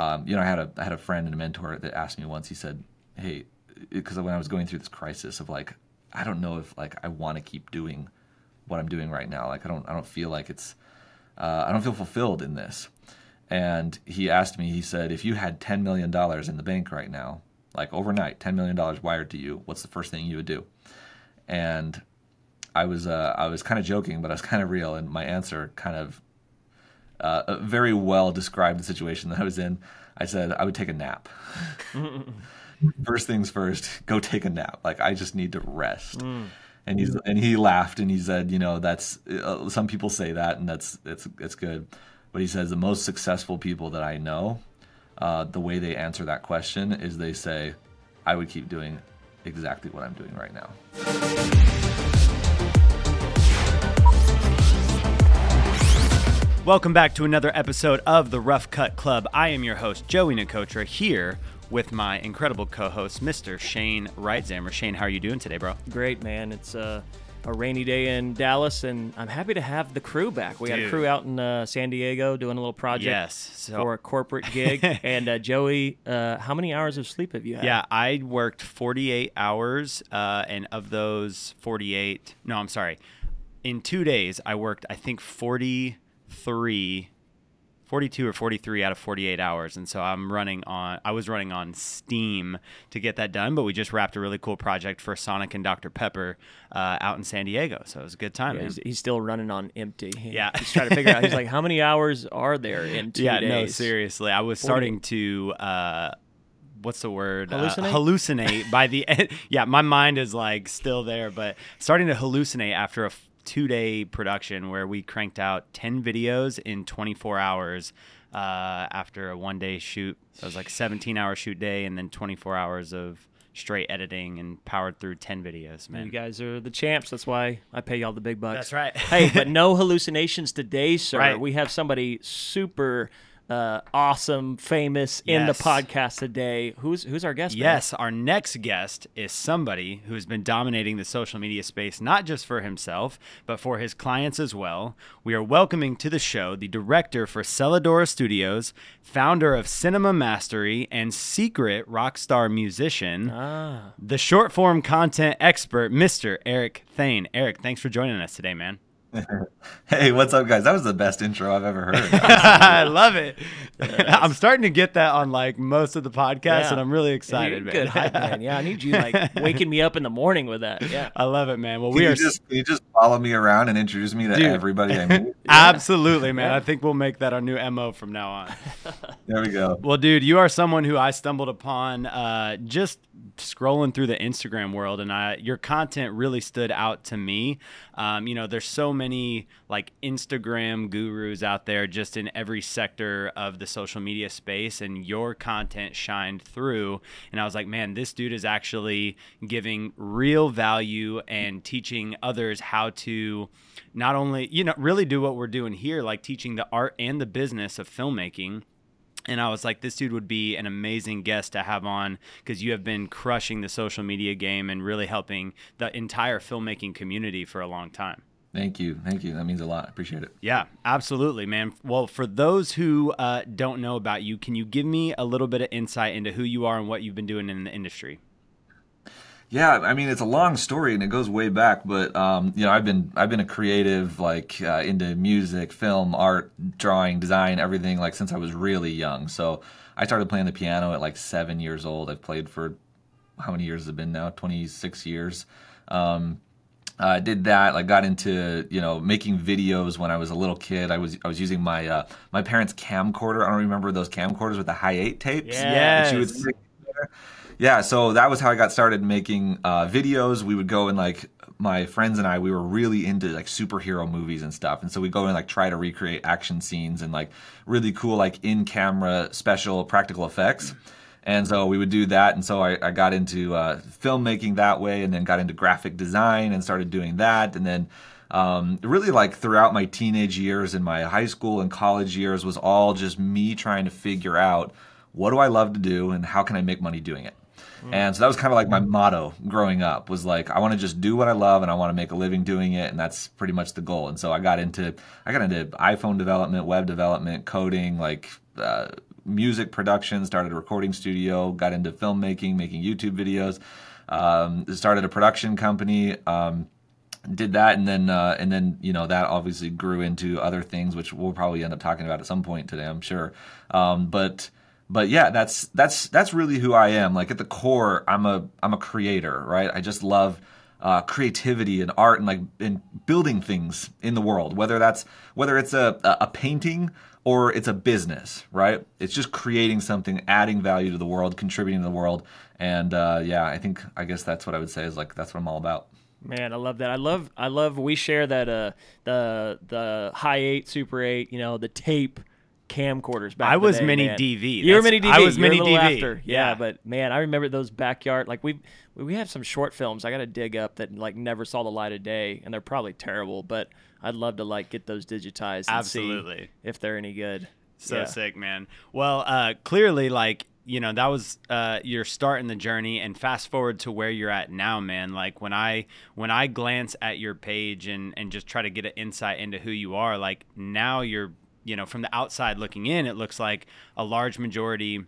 um, you know, I had a I had a friend and a mentor that asked me once. He said, "Hey," because when I was going through this crisis of like, I don't know if like I want to keep doing what I'm doing right now. Like I don't I don't feel like it's uh, I don't feel fulfilled in this. And he asked me. He said, "If you had ten million dollars in the bank right now, like overnight, ten million dollars wired to you, what's the first thing you would do?" And I was uh, I was kind of joking, but I was kind of real, and my answer kind of uh, very well described the situation that I was in. I said I would take a nap. first things first, go take a nap. Like I just need to rest. Mm. And he's and he laughed and he said, you know, that's uh, some people say that and that's it's it's good, but he says the most successful people that I know, uh, the way they answer that question is they say, I would keep doing exactly what I'm doing right now. Welcome back to another episode of the Rough Cut Club. I am your host, Joey Nicotra, here with my incredible co-host, Mr. Shane Reitzammer. Shane, how are you doing today, bro? Great, man. It's uh, a rainy day in Dallas, and I'm happy to have the crew back. We Dude. got a crew out in uh, San Diego doing a little project yes, so. for a corporate gig. and uh, Joey, uh, how many hours of sleep have you had? Yeah, I worked 48 hours, uh, and of those 48, no, I'm sorry, in two days I worked I think 40 43 42 or 43 out of 48 hours. And so i'm running on i was running on steam to get that done but we just wrapped a really cool project for sonic and dr pepper uh, out in san diego. So it was a good time yeah, he's, he's, still running on empty. Yeah. he's trying to figure out he's like how many hours are there in two yeah days? no seriously. I was 40. starting to uh, what's the word? Hallucinate, uh, hallucinate? by the end yeah my mind is like still there but starting to hallucinate after a two day production where we cranked out 10 videos in 24 hours uh, after a one day shoot. So it was like a 17 hour shoot day and then 24 hours of straight editing and powered through 10 videos, man. You guys are the champs. That's why I pay y'all the big bucks. That's right. hey, but no hallucinations today, sir. Right. We have somebody super uh, awesome, famous yes. in the podcast today. Who's who's our guest? Yes, our next guest is somebody who has been dominating the social media space, not just for himself, but for his clients as well. We are welcoming to the show the director for Cellar Door Studios, founder of Cinema Mastery, and secret rock star musician, ah. the short form content expert, Mr. Eric Thayne. Eric, thanks for joining us today, man. Hey, what's up, guys? That was the best intro I've ever heard. I love it. I'm starting to get that on like most of the podcasts, yeah. and I'm really excited, man. Good hype, man. Yeah, I need you like waking me up in the morning with that. Yeah, I love it, man. Well, can we are just can you just follow me around and introduce me to Dude. everybody I meet. Absolutely, man. Yeah. I think we'll make that our new mo from now on. there we go. Well, dude, you are someone who I stumbled upon uh, just scrolling through the Instagram world, and I, your content really stood out to me. Um, you know, there's so many like Instagram gurus out there just in every sector of the social media space, and your content shined through. And I was like, man, this dude is actually giving real value and teaching others how to not only, you know, really do what we're doing here, like teaching the art and the business of filmmaking and I was like, this dude would be an amazing guest to have on because you have been crushing the social media game and really helping the entire filmmaking community for a long time. Thank you. Thank you. That means a lot. I appreciate it. Yeah, absolutely, man. Well, for those who uh, don't know about you, can you give me a little bit of insight into who you are and what you've been doing in the industry? Yeah, I mean it's a long story and it goes way back, but um, you know I've been I've been a creative like uh, into music, film, art, drawing, design, everything like since I was really young. So I started playing the piano at like seven years old. I've played for how many years has it been now? Twenty six years. Um, I did that. I got into you know making videos when I was a little kid. I was I was using my uh, my parents' camcorder. I don't remember those camcorders with the Hi8 tapes. Yes yeah, so that was how I got started making uh, videos. We would go and like my friends and I, we were really into like superhero movies and stuff, and so we go and like try to recreate action scenes and like really cool like in camera special practical effects. And so we would do that, and so I, I got into uh, filmmaking that way, and then got into graphic design and started doing that, and then. Um, really like throughout my teenage years and my high school and college years was all just me trying to figure out what do I love to do and how can I make money doing it. Mm. And so that was kind of like my motto growing up was like I want to just do what I love and I want to make a living doing it and that's pretty much the goal. And so I got into I got into iPhone development, web development, coding, like uh, music production, started a recording studio, got into filmmaking, making YouTube videos, um, started a production company. Um, did that and then uh, and then you know that obviously grew into other things which we'll probably end up talking about at some point today i'm sure um, but but yeah that's that's that's really who i am. Like at the core i'm a i'm a creator right? I just love uh, creativity and art and like in building things in the world whether that's whether it's a a painting or it's a business right? It's just creating something adding value to the world contributing to the world. And uh, yeah i think i guess that's what i would say is like that's what i'm all about. Man, I love that. I love I love we share that uh the the high eight, super eight, you know, the tape camcorders back. I was day, mini man. DV. You were mini DV. I was You mini DV. After. Yeah, Yeah. but man, I remember those backyard like we we have some short films I got to dig up that like never saw the light of day and they're probably terrible, but I'd love to like get those digitized and Absolutely. see if they're any good. So Yeah. sick, man. Well, uh, clearly, like you know, that was uh, your start in the journey, and fast forward to where you're at now, man. Like when I when I glance at your page and and just try to get an insight into who you are, like now you're you know from the outside looking in, it looks like a large majority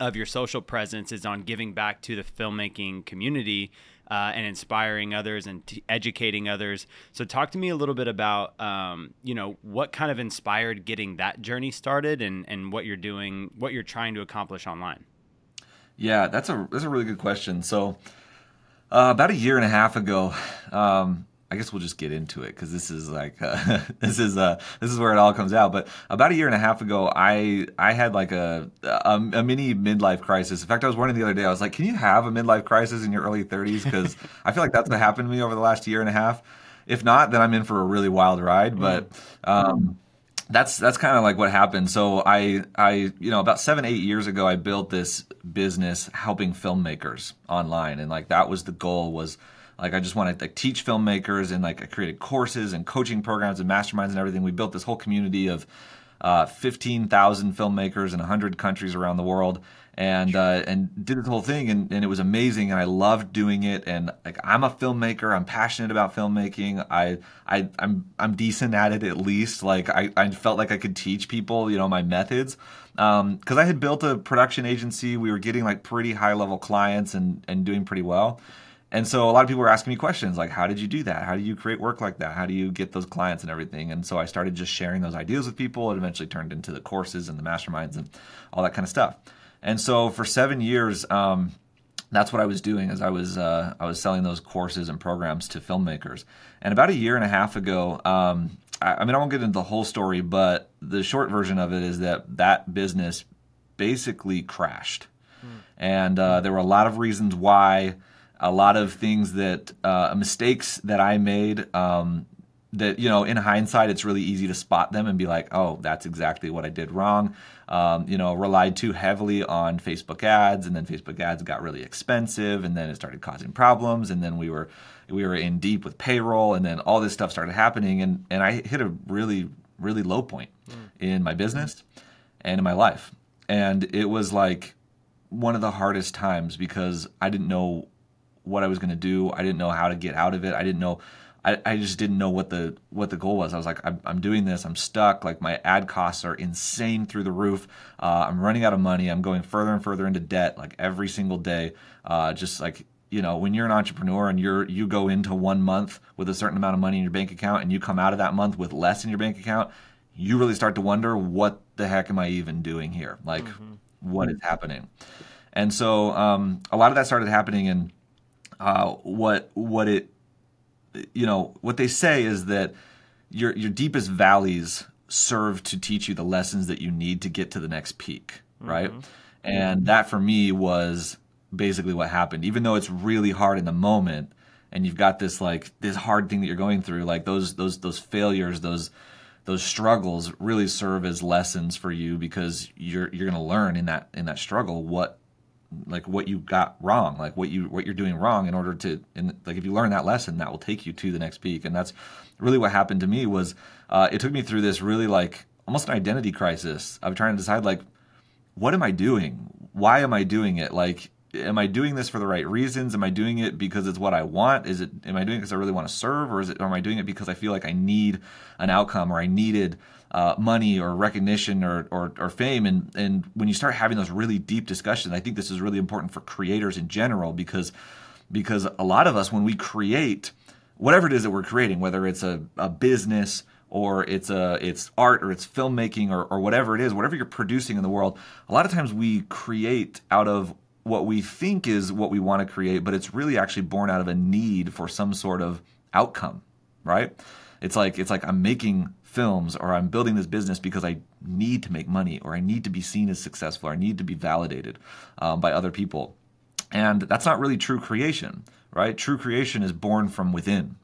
of your social presence is on giving back to the filmmaking community uh, and inspiring others and t- educating others. So, talk to me a little bit about, um, you know, what kind of inspired getting that journey started and, and what you're doing, what you're trying to accomplish online. Yeah, that's a that's a really good question. So, uh, about a year and a half ago, um, I guess we'll just get into it because this is like uh, this is uh, this is where it all comes out. But about a year and a half ago, I I had like a a, a mini midlife crisis. In fact, I was wondering the other day. I was like, "Can you have a midlife crisis in your early 30s?" Because I feel like that's what happened to me over the last year and a half. If not, then I'm in for a really wild ride. But um, that's that's kind of like what happened. So I I you know about seven eight years ago I built this business helping filmmakers online, and like that was the goal was like I just wanted to like, teach filmmakers and like I created courses and coaching programs and masterminds and everything. We built this whole community of uh, 15,000 filmmakers in 100 countries around the world. And uh, and did this whole thing and, and it was amazing and I loved doing it. And like I'm a filmmaker. I'm passionate about filmmaking. I I I'm I'm decent at it at least. Like I, I felt like I could teach people you know my methods. Because I had built a production agency. We were getting like pretty high level clients and and doing pretty well and so a lot of people were asking me questions like, how did you do that? How do you create work like that? How do you get those clients and everything? And so I started just sharing those ideas with people. It eventually turned into the courses and the masterminds and all that kind of stuff. And so for seven years, um, that's what I was doing is I was uh, I was selling those courses and programs to filmmakers. And about a year and a half ago, um, I, I mean I won't get into the whole story, but the short version of it is that that business basically crashed, and uh, there were a lot of reasons why a lot of things that uh, mistakes that I made um, that you know in hindsight it's really easy to spot them and be like oh that's exactly what I did wrong. Um, you know relied too heavily on Facebook ads and then Facebook ads got really expensive and then it started causing problems and then we were we were in deep with payroll and then all this stuff started happening and and I hit a really really low point in my business and in my life. And it was like one of the hardest times because I didn't know what I was going to do. I didn't know how to get out of it. I didn't know. I, I just didn't know what the what the goal was. I was like, I'm, I'm doing this. I'm stuck. Like my ad costs are insane through the roof. Uh, I'm running out of money. I'm going further and further into debt. Like every single day. Uh, just like you know, when you're an entrepreneur and you're you go into one month with a certain amount of money in your bank account and you come out of that month with less in your bank account, you really start to wonder what the heck am I even doing here? Like, what is happening? And so um, a lot of that started happening in uh, what what it you know what they say is that your your deepest valleys serve to teach you the lessons that you need to get to the next peak, right? And that for me was basically what happened. Even though it's really hard in the moment, and you've got this like this hard thing that you're going through, like those those those failures, those those struggles really serve as lessons for you because you're you're going to learn in that in that struggle what like what you got wrong like what you what you're doing wrong in order to and like if you learn that lesson that will take you to the next peak. And that's really what happened to me was uh, it took me through this really like almost an identity crisis of trying to decide like what am i doing? Why am i doing it? Like am i doing this for the right reasons? Am i doing it because it's what i want? Is it am i doing it because i really want to serve? Or is it or am i doing it because i feel like i need an outcome or i needed uh, money or recognition or, or, or fame. And, and when you start having those really deep discussions, I think this is really important for creators in general because, because a lot of us, when we create whatever it is that we're creating, whether it's a, a business or it's a it's art or it's filmmaking or, or whatever it is, whatever you're producing in the world, a lot of times we create out of what we think is what we want to create, but it's really actually born out of a need for some sort of outcome, right? It's like it's like I'm making films or I'm building this business because I need to make money or I need to be seen as successful or I need to be validated um, by other people. And that's not really true creation, right? True creation is born from within.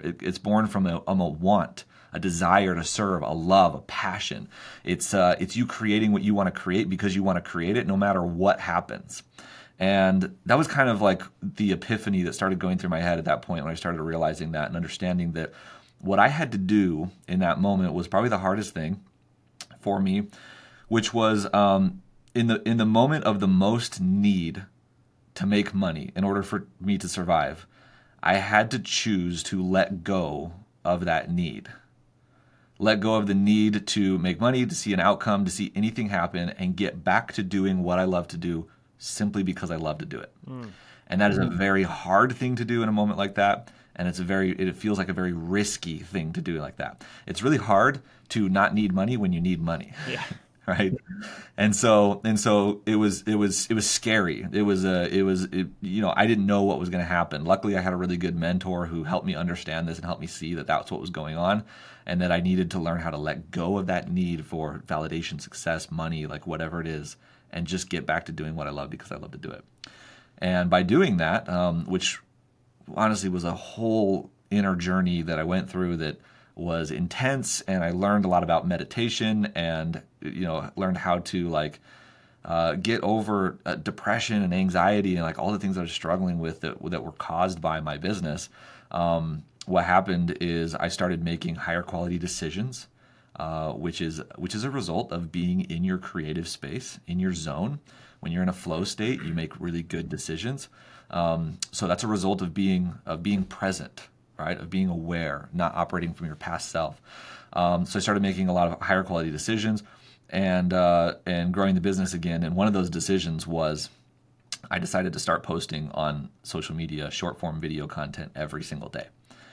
It, it's born from a, um, a want, a desire to serve, a love, a passion. It's uh, it's you creating what you want to create because you want to create it, no matter what happens. And that was kind of like the epiphany that started going through my head at that point when I started realizing that and understanding that what I had to do in that moment was probably the hardest thing for me, which was um, in the in the moment of the most need to make money in order for me to survive. I had to choose to let go of that need. Let go of the need to make money, to see an outcome, to see anything happen, and get back to doing what I love to do simply because I love to do it. Mm. And that is a very hard thing to do in a moment like that and it's a very it feels like a very risky thing to do like that. It's really hard to not need money when you need money. Yeah. right and so and so it was it was it was scary it was a it was it, you know i didn't know what was going to happen luckily i had a really good mentor who helped me understand this and helped me see that that's what was going on and that i needed to learn how to let go of that need for validation success money like whatever it is and just get back to doing what i love because i love to do it and by doing that um, which honestly was a whole inner journey that I went through that was intense and I learned a lot about meditation and you know learned how to like uh, get over uh, depression and anxiety and like all the things I was struggling with that that were caused by my business. Um, what happened is I started making higher quality decisions, uh, which is which is a result of being in your creative space, in your zone. When you're in a flow state, you make really good decisions. Um, so that's a result of being of being present, right? Of being aware, not operating from your past self. Um, so I started making a lot of higher quality decisions and uh, and growing the business again. And one of those decisions was I decided to start posting on social media short form video content every single day.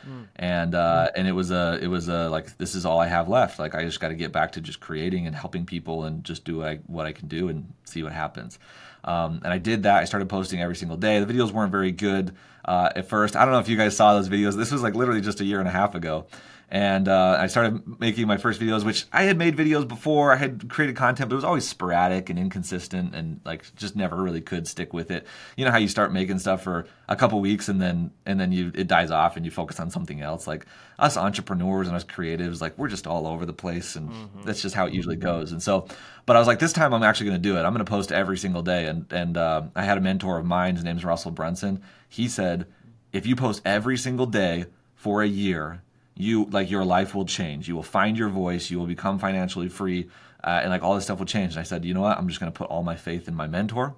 Mm. And uh, and it was a it was a like this is all I have left. Like I just got to get back to just creating and helping people and just do what I, what I can do and see what happens. Um, and I did that. I started posting every single day. The videos weren't very good uh, at first. I don't know if you guys saw those videos. This was like literally just a year and a half ago. And uh, I started making my first videos, which I had made videos before. I had created content, but it was always sporadic and inconsistent, and like just never really could stick with it. You know how you start making stuff for a couple weeks, and then and then you it dies off, and you focus on something else. Like us entrepreneurs and us creatives, like we're just all over the place, and mm-hmm. that's just how it usually goes. And so, but I was like, this time I'm actually going to do it. I'm going to post every single day. And and uh, I had a mentor of mine. His name's Russell Brunson. He said, if you post every single day for a year you like your life will change. You will find your voice. You will become financially free, uh, and like all this stuff will change. And I said, you know what? I'm just going to put all my faith in my mentor.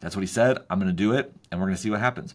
That's what he said. I'm going to do it, and we're going to see what happens.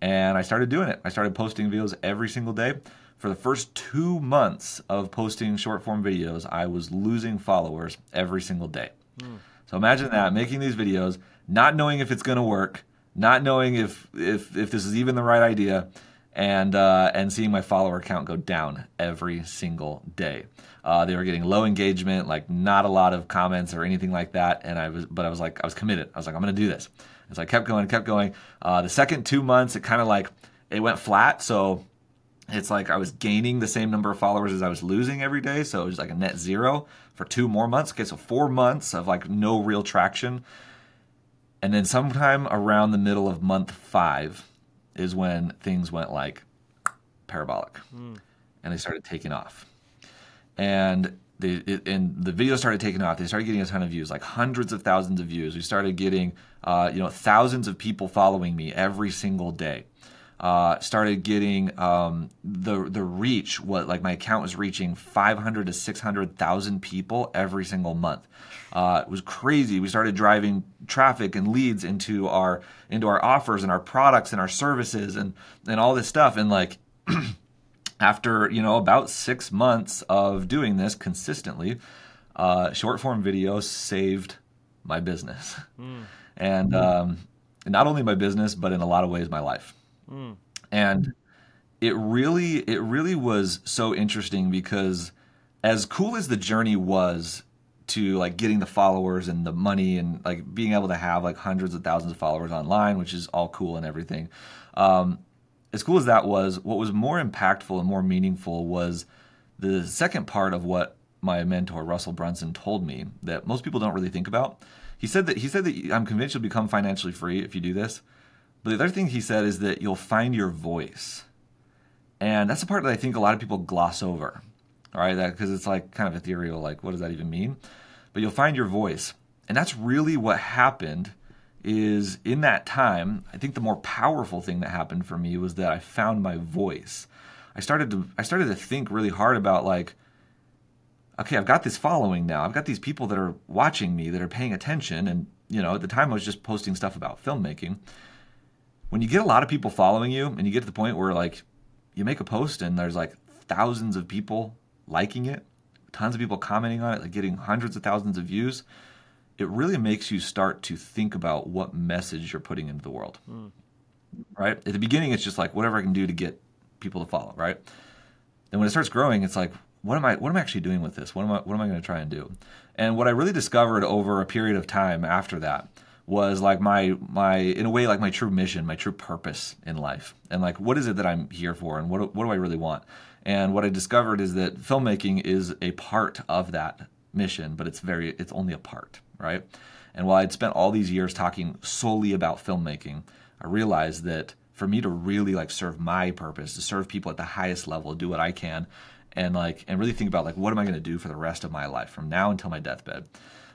And I started doing it. I started posting videos every single day. For the first two months of posting short form videos, I was losing followers every single day. Mm. So imagine that making these videos, not knowing if it's going to work, not knowing if if if this is even the right idea and uh, and seeing my follower count go down every single day. Uh, they were getting low engagement, like not a lot of comments or anything like that. And I was, but I was like, I was committed. I was like, I'm to do this. And so I kept going, kept going. Uh, the second two months, it kind of like it went flat. So it's like I was gaining the same number of followers as I was losing every day. So it was like a net zero for two more months. Okay, so four months of like no real traction. And then sometime around the middle of month five, is when things went like parabolic mm. and they started taking off. And they, it, and the video started taking off. They started getting a ton of views, like hundreds of thousands of views. We started getting, uh, you know, thousands of people following me every single day. Uh, started getting um, the the reach. What like my account was reaching 500 to 600 thousand people every single month. Uh, it was crazy. We started driving traffic and leads into our into our offers and our products and our services and and all this stuff. And like, after you know about six months of doing this consistently, uh, short form videos saved my business, mm. and um, not only my business, but in a lot of ways my life. And it really, it really was so interesting because as cool as the journey was to like getting the followers and the money and like being able to have like hundreds of thousands of followers online, which is all cool and everything. Um, as cool as that was, what was more impactful and more meaningful was the second part of what my mentor Russell Brunson told me that most people don't really think about. He said that he said that I'm convinced you'll become financially free if you do this. But the other thing he said is that you'll find your voice. And that's the part that I think a lot of people gloss over. All right, because it's like kind of ethereal like what does that even mean? But you'll find your voice. And that's really what happened is in that time, I think the more powerful thing that happened for me was that I found my voice. I started to I started to think really hard about like okay, I've got this following now. I've got these people that are watching me, that are paying attention and you know, at the time I was just posting stuff about filmmaking. When you get a lot of people following you and you get to the point where like you make a post and there's like thousands of people liking it, tons of people commenting on it, like getting hundreds of thousands of views, it really makes you start to think about what message you're putting into the world. Mm. Right? At the beginning, it's just like whatever I can do to get people to follow, right? Then when it starts growing, it's like, what am I what am I actually doing with this? What am I what am I going to try and do? And what I really discovered over a period of time after that was like my my in a way like my true mission, my true purpose in life. And like what is it that I'm here for and what what do I really want? And what I discovered is that filmmaking is a part of that mission, but it's very it's only a part, right? And while I'd spent all these years talking solely about filmmaking, I realized that for me to really like serve my purpose, to serve people at the highest level, do what I can, and like and really think about like what am I going to do for the rest of my life from now until my deathbed.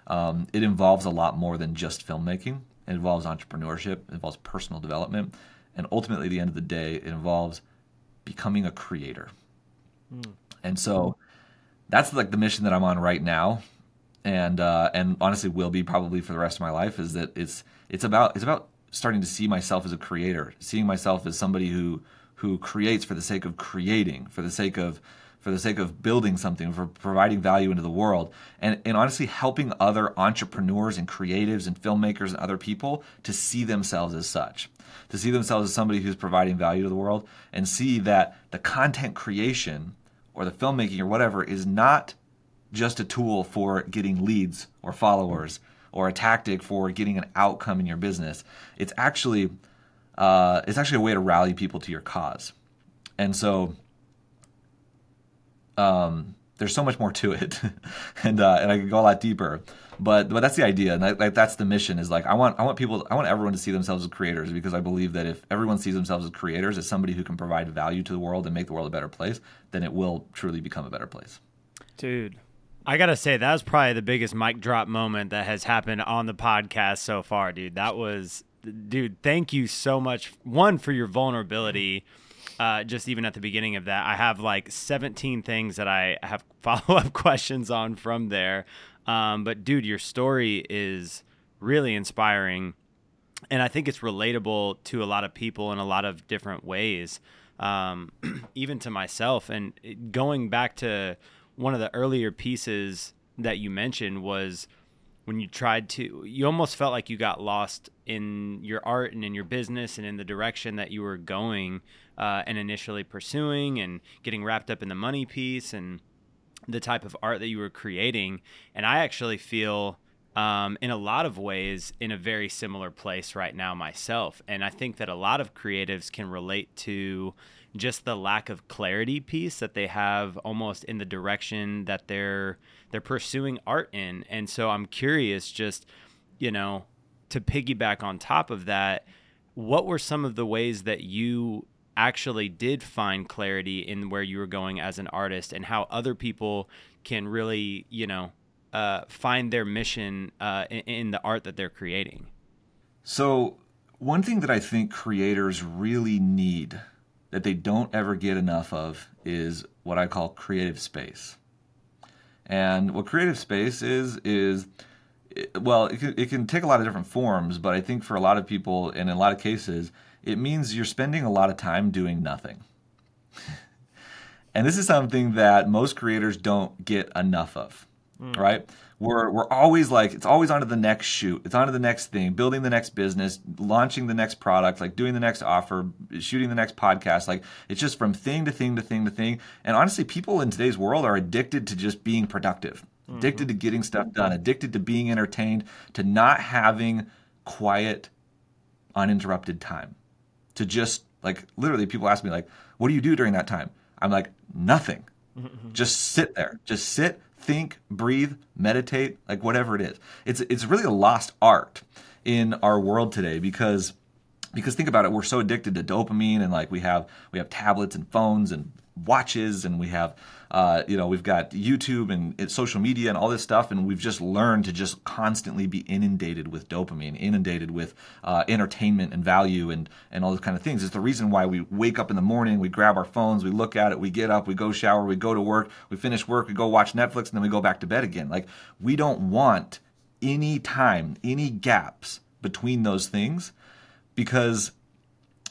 Um, it involves a lot more than just filmmaking. It involves entrepreneurship. It involves personal development, and ultimately, at the end of the day, it involves becoming a creator. Mm. And so that's like the mission that I'm on right now, and uh, and honestly will be probably for the rest of my life. Is that it's it's about it's about starting to see myself as a creator, seeing myself as somebody who who creates for the sake of creating, for the sake of for the sake of building something, for providing value into the world, and, and honestly helping other entrepreneurs and creatives and filmmakers and other people to see themselves as such, to see themselves as somebody who's providing value to the world, and see that the content creation or the filmmaking or whatever is not just a tool for getting leads or followers or a tactic for getting an outcome in your business. It's actually uh, it's actually a way to rally people to your cause. And so um, there's so much more to it, and uh, and I could go a lot deeper. But but that's the idea, and that, like that's the mission. Is like I want I want people I want everyone to see themselves as creators because I believe that if everyone sees themselves as creators, as somebody who can provide value to the world and make the world a better place, then it will truly become a better place. Dude, I gotta say that was probably the biggest mic drop moment that has happened on the podcast so far, dude. That was, dude. Thank you so much. One for your vulnerability. Uh, just even at the beginning of that, I have like 17 things that I have follow up questions on from there. Um, but dude, your story is really inspiring. And I think it's relatable to a lot of people in a lot of different ways, um, even to myself. And going back to one of the earlier pieces that you mentioned was when you tried to you almost felt like you got lost in your art and in your business and in the direction that you were going uh, and initially pursuing and getting wrapped up in the money piece and the type of art that you were creating. And i actually feel um, in a lot of ways in a very similar place right now myself. And i think that a lot of creatives can relate to just the lack of clarity piece that they have almost in the direction that they're they're pursuing art in. And so I'm curious just, you know, to piggyback on top of that, what were some of the ways that you actually did find clarity in where you were going as an artist and how other people can really, you know, uh, find their mission uh, in, in the art that they're creating? So, one thing that I think creators really need that they don't ever get enough of is what I call creative space. And what creative space is is well, it can, it can take a lot of different forms, but I think for a lot of people and in a lot of cases, it means you're spending a lot of time doing nothing. And this is something that most creators don't get enough of, Mm. right? We're, we're always like, it's always on to the next shoot. It's on to the next thing, building the next business, launching the next product, like doing the next offer, shooting the next podcast. Like it's just from thing to thing to thing to thing. And honestly, people in today's world are addicted to just being productive, addicted mm-hmm. to getting stuff done, addicted to being entertained, to not having quiet, uninterrupted time to just like literally people ask me like what do you do during that time i'm like nothing mm-hmm. just sit there just sit think breathe meditate like whatever it is. It's it's really a lost art in our world today because because think about it we're so addicted to dopamine and like we have we have tablets and phones and watches and we have uh, you know we've got youtube and social media and all this stuff and we've just learned to just constantly be inundated with dopamine inundated with uh, entertainment and value and and all those kind of things. It's the reason why we wake up in the morning we grab our phones we look at it we get up we go shower we go to work we finish work we go watch netflix and then we go back to bed again. Like we don't want any time any gaps between those things because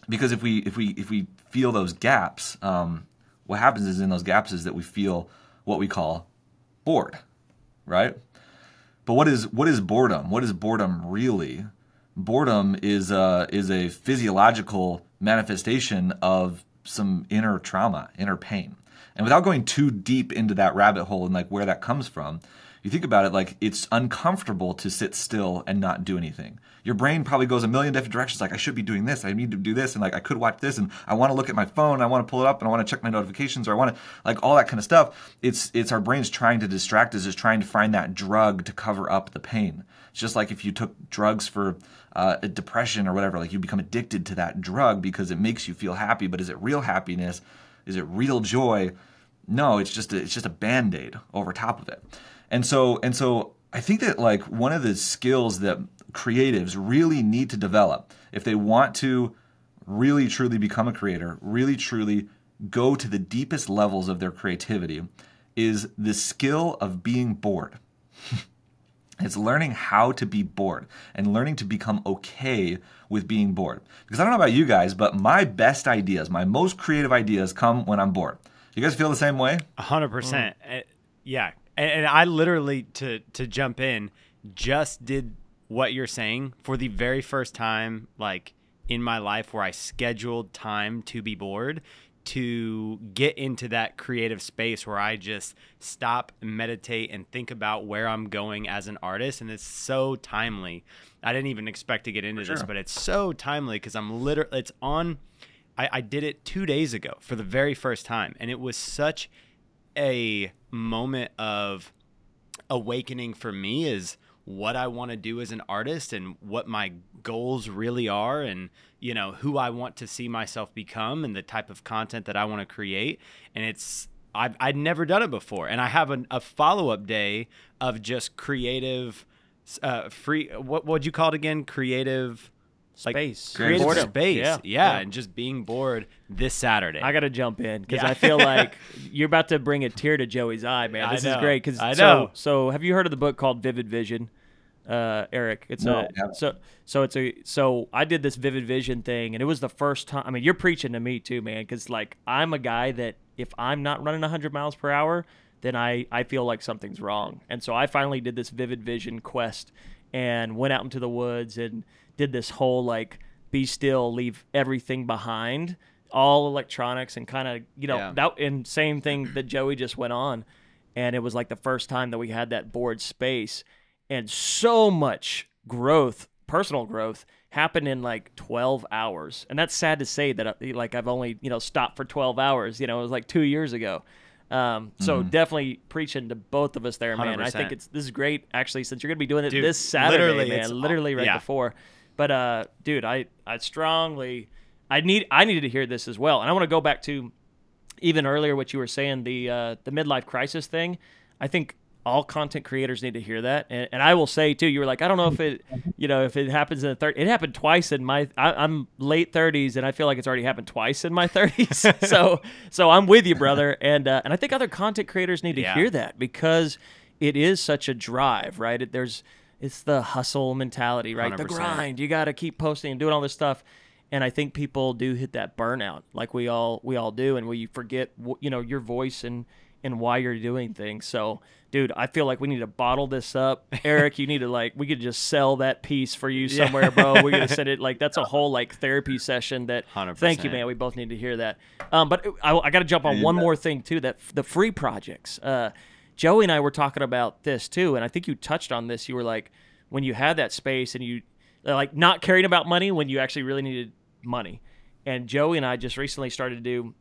because if we if we if we feel those gaps, um, what happens is in those gaps is that we feel what we call bored, right? But what is what is boredom? What is boredom really? Boredom is a is a physiological manifestation of some inner trauma, inner pain. And without going too deep into that rabbit hole and like where that comes from, you think about it like it's uncomfortable to sit still and not do anything. Your brain probably goes a million different directions like I should be doing this, I need to do this and like I could watch this and I want to look at my phone, I want to pull it up and I want to check my notifications or I want to like all that kind of stuff. It's it's our brains trying to distract us, is trying to find that drug to cover up the pain. It's just like if you took drugs for uh, depression or whatever, like you become addicted to that drug because it makes you feel happy, but is it real happiness? Is it real joy? No, it's just a, it's just a band-aid over top of it. And so and so I think that like one of the skills that creatives really need to develop if they want to really truly become a creator, really truly go to the deepest levels of their creativity is the skill of being bored. It's learning how to be bored and learning to become okay with being bored. Because I don't know about you guys, but my best ideas, my most creative ideas come when I'm bored. You guys feel the same way? A hundred percent. Uh, Yeah, and, and I literally to to jump in just did what you're saying for the very first time, like in my life, where I scheduled time to be bored to get into that creative space where I just stop, meditate, and think about where I'm going as an artist. And it's so timely. I didn't even expect to get into this, but it's so timely because I'm literally, it's on. I, I did it two days ago for the very first time, and it was such a moment of awakening for me is what I want to do as an artist and what my goals really are and you know who I want to see myself become and the type of content that I want to create. And it's I've I'd never done it before. And I have an, a follow up day of just creative uh free what what'd you call it again? Creative like Space. creative Boredom. space Yeah. yeah, Yeah. and just being bored this Saturday I got to jump in because Yeah. I feel like you're about to bring a tear to Joey's eye, man. This is great because I know. so have you heard of the book called Vivid Vision, uh, Eric? It's No, I a haven't. so so it's a so I did this Vivid Vision thing and it was the first time. I mean, you're preaching to me too, man, because like I'm a guy that if I'm not running 100 miles per hour, then I I feel like something's wrong. And so I finally did this Vivid Vision quest and went out into the woods and did this whole like be still, leave everything behind, all electronics, and kind of you know Yeah. that and same thing that Joey just went on, and it was like the first time that we had that bored space, and so much growth, personal growth happened in like 12 hours. And that's sad to say that I, like i've only you know stopped for 12 hours you know it was like two years ago. Um, so definitely preaching to both of us there man. I think it's this is great actually since you're gonna be doing it Dude, this saturday literally, man literally right yeah. before but uh dude i i strongly i need i needed to hear this as well. And i want to go back to even earlier what you were saying the uh, the midlife crisis thing. I think all content creators need to hear that. And, and i will say too you were like i don't know if it you know if it happens in the third it happened twice in my I, i'm late 30s and i feel like it's already happened twice in my 30s so so i'm with you brother. And uh, and i think other content creators need to Yeah. hear that because it is such a drive right? It, there's it's the hustle mentality right the 100%. grind you got to keep posting and doing all this stuff and I think people do hit that burnout, like we all we all do, and we forget you know your voice and and why you're doing things. So, dude, I feel like we need to bottle this up. Eric, you need to like we could just sell that piece for you somewhere, yeah. bro. We're gonna send it like that's a whole like therapy session. That 100%. thank you, man. We both need to hear that. Um, but I, I got to jump on one more thing too. That the free projects. Uh, Joey and I were talking about this too, and I think you touched on this. You were like, when you had that space and you like not caring about money when you actually really needed money. And Joey and I just recently started to do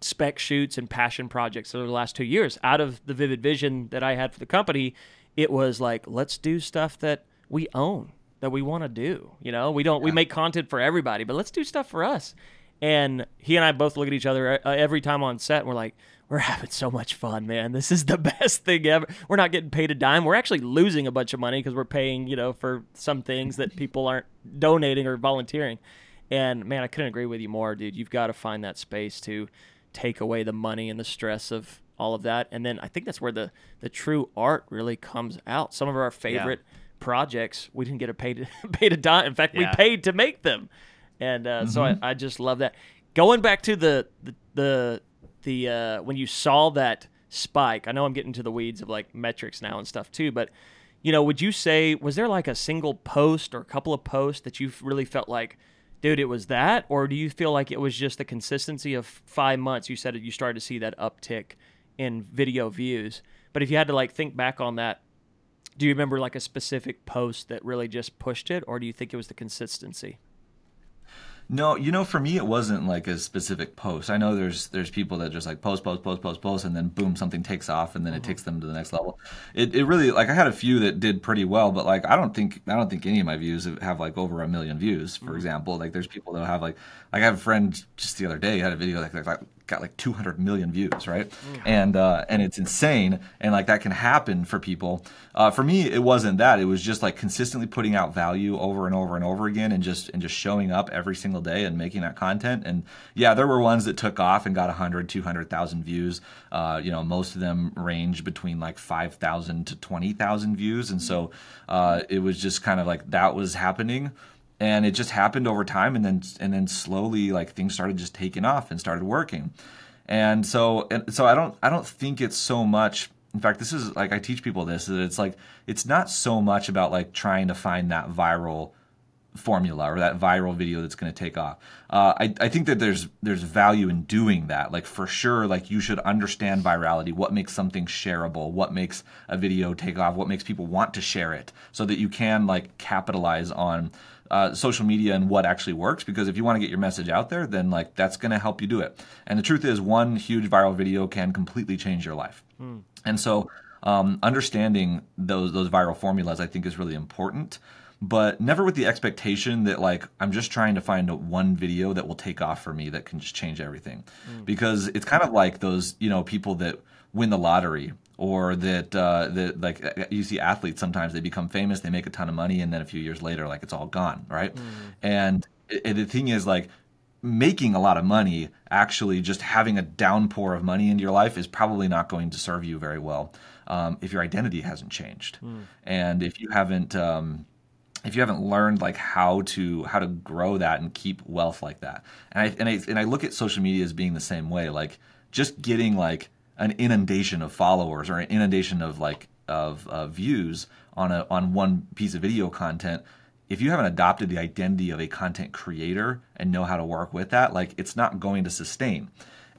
spec shoots and passion projects over the last two years. Out of the vivid vision that I had for the company, it was like, let's do stuff that we own, that we want to do. You know, we don't, yeah. we make content for everybody, but let's do stuff for us. And he and I both look at each other uh, every time on set and we're like, we're having so much fun, man. This is the best thing ever. We're not getting paid a dime. We're actually losing a bunch of money because we're paying, you know, for some things that people aren't donating or volunteering. And man, I couldn't agree with you more, dude. You've got to find that space to take away the money and the stress of all of that. And then I think that's where the the true art really comes out. Some of our favorite yeah. projects, we didn't get a paid paid a dime. In fact, yeah. we paid to make them. And uh, mm-hmm. so I. I just love that. Going back to the the the, the uh, when you saw that spike, I know I'm getting to the weeds of like metrics now and stuff too, but you know, would you say was there like a single post or a couple of posts that you really felt like dude, it was that, or do you feel like it was just the consistency of five months? You said you started to see that uptick in video views, but if you had to like think back on that, do you remember like a specific post that really just pushed it, or do you think it was the consistency? No, you know, for me, it wasn't like a specific post. I know there's there's people that just like post, post, post, post, post, and then boom, something takes off, and then mm-hmm. it takes them to the next level. It, it really like I had a few that did pretty well, but like I don't think I don't think any of my views have like over a million views. For mm-hmm. example, like there's people that have like like I have a friend just the other day had a video like, like got like 200 million views, right? Mm. And uh, and it's insane, and like that can happen for people. Uh, for me, it wasn't that. It was just like consistently putting out value over and over and over again, and just and just showing up every single day and making that content. And yeah, there were ones that took off and got 100, 200,000 views. Uh, you know, most of them range between like 5,000 to 20,000 views, and so uh, it was just kind of like that was happening and it just happened over time and then and then slowly like things started just taking off and started working. And so and so i don't i don't think it's so much in fact this is like i teach people this that it's like it's not so much about like trying to find that viral formula or that viral video that's going to take off. Uh, I, I think that there's there's value in doing that. Like for sure like you should understand virality what makes something shareable what makes a video take off what makes people want to share it so that you can like capitalize on uh, social media and what actually works because if you want to get your message out there then like that's going to help you do it and the truth is one huge viral video can completely change your life mm. and so um, understanding those those viral formulas i think is really important but never with the expectation that like i'm just trying to find a one video that will take off for me that can just change everything mm. because it's kind of like those you know people that win the lottery or that uh, that like you see athletes sometimes they become famous they make a ton of money and then a few years later like it's all gone right mm. and, and the thing is like making a lot of money actually just having a downpour of money into your life is probably not going to serve you very well um, if your identity hasn't changed mm. and if you haven't um, if you haven't learned like how to how to grow that and keep wealth like that and I, and I and I look at social media as being the same way like just getting like an inundation of followers or an inundation of like of uh, views on a on one piece of video content. If you haven't adopted the identity of a content creator and know how to work with that like it's not going to sustain.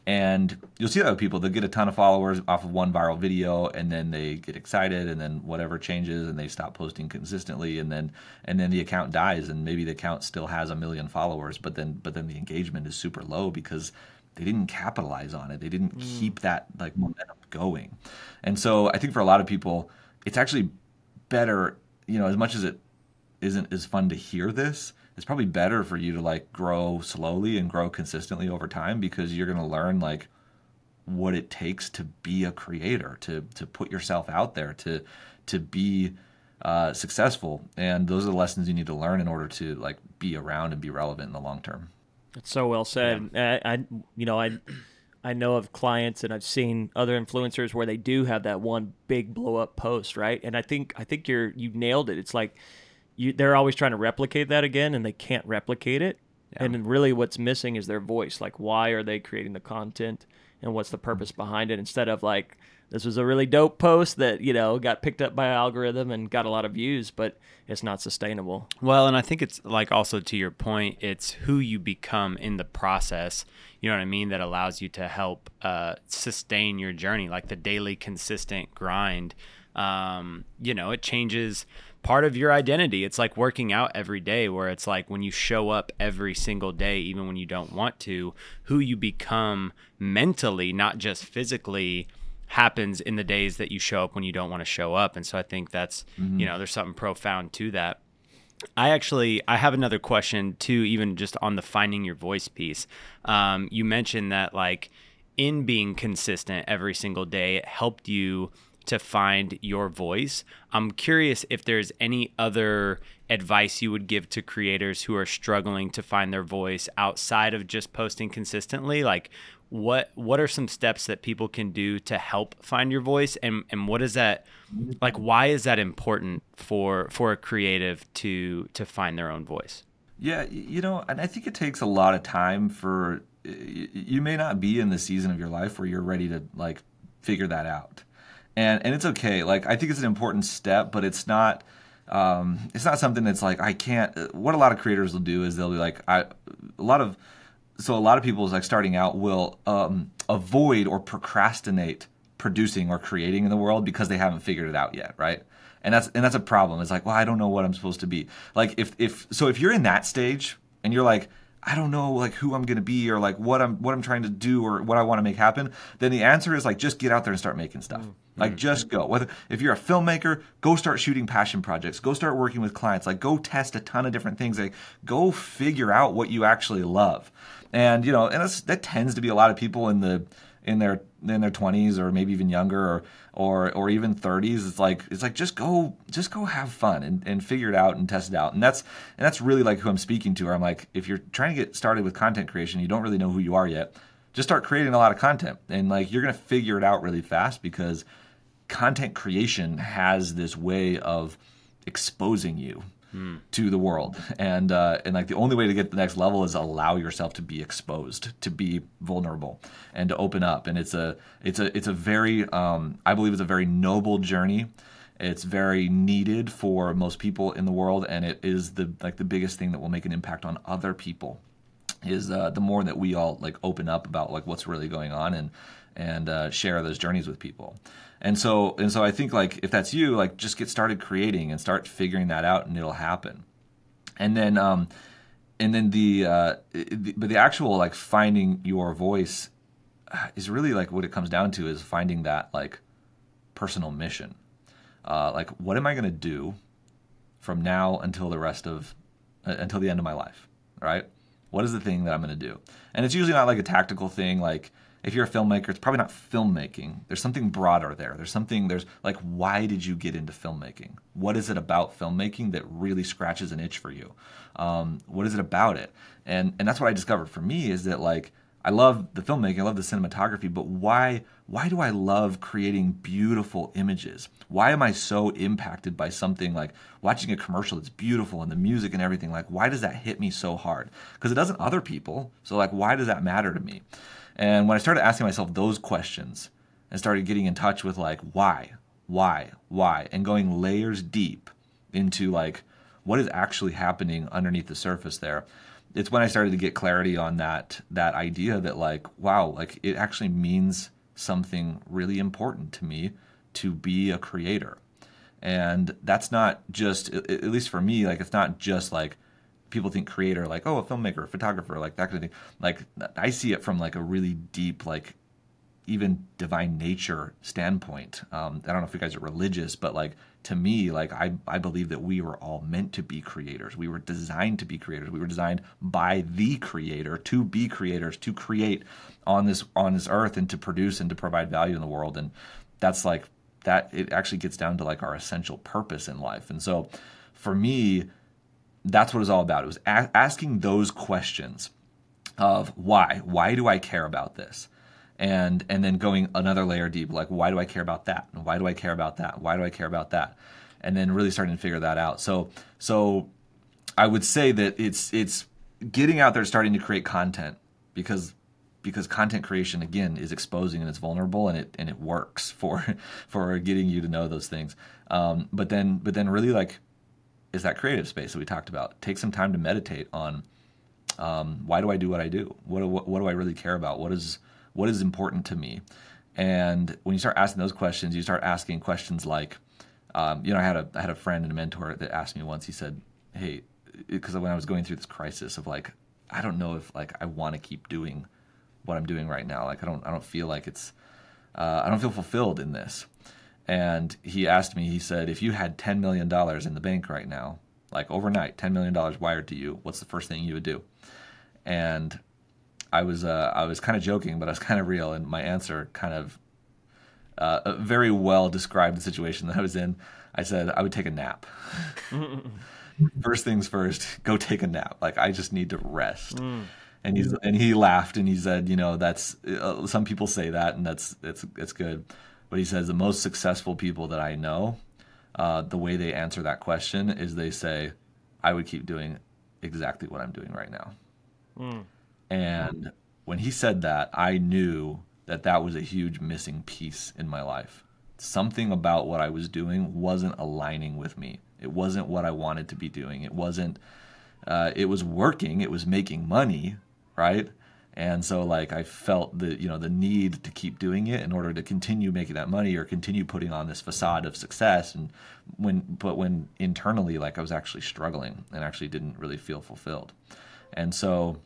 And you'll see that with people. They'll get a ton of followers off of one viral video and then they get excited and then whatever changes and they stop posting consistently and then and then the account dies and maybe the account still has a million followers but then but then the engagement is super low because they didn't capitalize on it. They didn't mm. keep that like momentum going. And so I think for a lot of people, it's actually better, you know, as much as it isn't as fun to hear this, it's probably better for you to like grow slowly and grow consistently over time because you're going to learn like what it takes to be a creator, to to put yourself out there, to to be uh, successful. And those are the lessons you need to learn in order to like be around and be relevant in the long term. That's so well said. Yeah. I, I, you know, I, I know of clients and I've seen other influencers where they do have that one big blow up post, right? And I think, I think you're, you nailed it. It's like, you, they're always trying to replicate that again, and they can't replicate it. And really what's missing is their voice. Like why are they creating the content and what's the purpose behind it instead of like this was a really dope post that, you know, got picked up by algorithm and got a lot of views, but it's not sustainable. Well, and I think it's like also to your point, it's who you become in the process. You know what I mean? That allows you to help uh, sustain your journey, like the daily consistent grind. Um, you know, it changes part of your identity. It's like working out every day, where it's like when you show up every single day, even when you don't want to, who you become mentally, not just physically happens in the days that you show up when you don't want to show up. And so I think that's, mm-hmm. you know, there's something profound to that. I actually I have another question too, even just on the finding your voice piece. Um, you mentioned that like in being consistent every single day, it helped you to find your voice. I'm curious if there's any other advice you would give to creators who are struggling to find their voice outside of just posting consistently. Like, what what are some steps that people can do to help find your voice? And and what is that like why is that important for for a creative to to find their own voice? Yeah you know and i think it takes a lot of time for you may not be in the season of your life where you're ready to like figure that out. And and it's okay. Like i think it's an important step but it's not um, it's not something that's like i can't what a lot of creators will do is they'll be like i a lot of so a lot of people is like starting out will um, avoid or procrastinate producing or creating in the world because they haven't figured it out yet, right? And that's and that's a problem. It's like, well, I don't know what I'm supposed to be. Like if if so if you're in that stage and you're like, I don't know like who I'm gonna be or like what I'm what I'm trying to do or what I want to make happen, then the answer is like just get out there and start making stuff. Mm-hmm. Like just go. Whether if you're a filmmaker, go start shooting passion projects. Go start working with clients. Like go test a ton of different things. Like go figure out what you actually love and you know, and that tends to be a lot of people in the in their in their 20s or maybe even younger or or or even 30s it's like it's like just go just go have fun and, and figure it out and test it out. And that's and that's really like who i'm speaking to i'm like if you're trying to get started with content creation you don't really know who you are yet just start creating a lot of content. And like you're to figure it out really fast because content creation has this way of exposing you to the world. And uh, and like the only way to get to the next level is allow yourself to be exposed, to be vulnerable, and to open up. And it's a it's a it's a very um, I believe it's a very noble journey. It's very needed for most people in the world, and it is the like the biggest thing that will make an impact on other people. Is uh, the more that we all like open up about like what's really going on and and uh, share those journeys with people. And so and so I think like if that's you, like just get started creating and start figuring that out, and it'll happen. And then um, and then the, uh, the but the actual like finding your voice is really like what it comes down to is finding that like personal mission. Uh, like what am I going to do from now until the rest of uh, until the end of my life, right? What is the thing that I'm going to do? And it's usually not like a tactical thing like if you're a filmmaker, it's probably not filmmaking. There's something broader there. There's something, there's like, why did you get into filmmaking? What is it about filmmaking that really scratches an itch for you? Um, what is it about it? And, and that's what I discovered for me is that like, I love the filmmaking, I love the cinematography, but why why do I love creating beautiful images? Why am I so impacted by something like watching a commercial that's beautiful and the music and everything? Like why does that hit me so hard? Because it doesn't other people. So like why does that matter to me? And when I started asking myself those questions and started getting in touch with like why, why, why, and going layers deep into like what is actually happening underneath the surface there, it's when I started to get clarity on that that idea that like wow, like it actually means something really important to me to be a creator. And that's not just at least for me like it's not just like people think creator like oh a filmmaker a photographer like that kind of thing. Like i see it from like a really deep like even divine nature standpoint. Um, i don't know if you guys are religious but like to me like I, I believe that we were all meant to be creators. We were designed to be creators. We were designed by the creator to be creators to create on this on this earth and to produce and to provide value in the world. And that's like that it actually gets down to like our essential purpose in life. And so for me that's what it was all about. It was a- asking those questions of why, why do I care about this, and and then going another layer deep, like why do I care about that, and why do I care about that, why do I care about that, and then really starting to figure that out. So so I would say that it's it's getting out there, starting to create content because because content creation again is exposing and it's vulnerable and it and it works for for getting you to know those things. Um, but then but then really like is that creative space that we talked about. Take some time to meditate on um, why do I do what I do? What, what what do I really care about? What is what is important to me? And when you start asking those questions, you start asking questions like, um, you know, I had a I had a friend and a mentor that asked me once. He said, "Hey, because when I was going through this crisis of like, I don't know if like I want to keep doing what I'm doing right now. Like, I don't I don't feel like it's uh, I don't feel fulfilled in this." And he asked me. He said, "If you had ten million dollars in the bank right now, like overnight, ten million dollars wired to you, what's the first thing you would do?" And I was uh, I was kind of joking, but I was kind of real, and my answer kind of uh, very well described the situation that I was in. I said I would take a nap. first things first, go take a nap. Like I just need to rest. Mm. And he's and he laughed and he said, you know, that's uh, some people say that, and that's it's it's good. But he says the most successful people that I know, uh, the way they answer that question is they say, I would keep doing exactly what I'm doing right now. Mm. And when he said that, I knew that that was a huge missing piece in my life. Something about what I was doing wasn't aligning with me. It wasn't what I wanted to be doing. It wasn't. Uh, it was working. It was making money, right? And so, like, I felt the you know the need to keep doing it in order to continue making that money or continue putting on this facade of success. And when, but when internally, like, I was actually struggling and actually didn't really feel fulfilled. And so,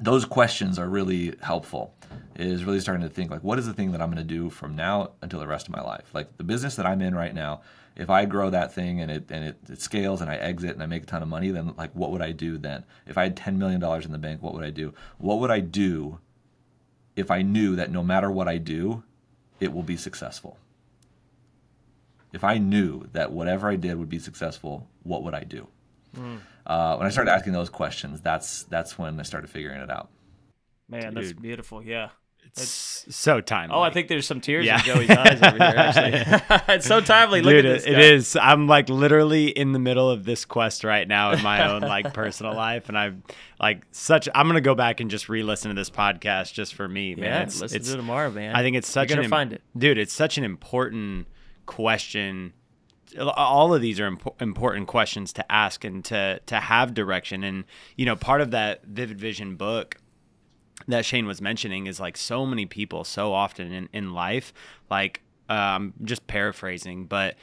those questions are really helpful is really starting to think like what is the thing that i'm going to do from now until the rest of my life like the business that i'm in right now if i grow that thing and it and it, it scales and i exit and i make a ton of money then like what would i do then if i had $10 million in the bank what would i do what would i do if i knew that no matter what i do it will be successful if i knew that whatever i did would be successful what would i do mm uh, when I started asking those questions, that's that's when I started figuring it out. Man, Dude. that's beautiful. Yeah. It's, it's so timely. Oh, I think there's some tears yeah. in Joey's eyes over here. Actually, it's so timely. Look Dude, at this. It is. I'm like literally in the middle of this quest right now in my own like personal life, and I'm like such. I'm gonna go back and just re-listen to this podcast just for me, man. Yeah, it's, listen it's, to it tomorrow, man. I think it's such You're an find it, dude. It's such an important question all of these are imp- important questions to ask and to to have direction and you know part of that vivid vision book that shane was mentioning is like so many people so often in, in life like um just paraphrasing but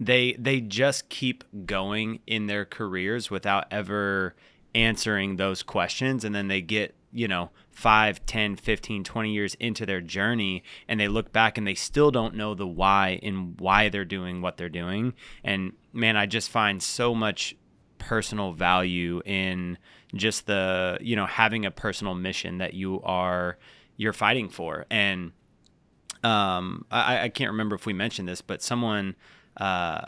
they they just keep going in their careers without ever answering those questions. And then they get you know 5 10 15 20 years into their journey and they look back and they still don't know the why and why they're doing what they're doing. And man i just find so much personal value in just the you know having a personal mission that you are you're fighting for. And um i i can't remember if we mentioned this but someone uh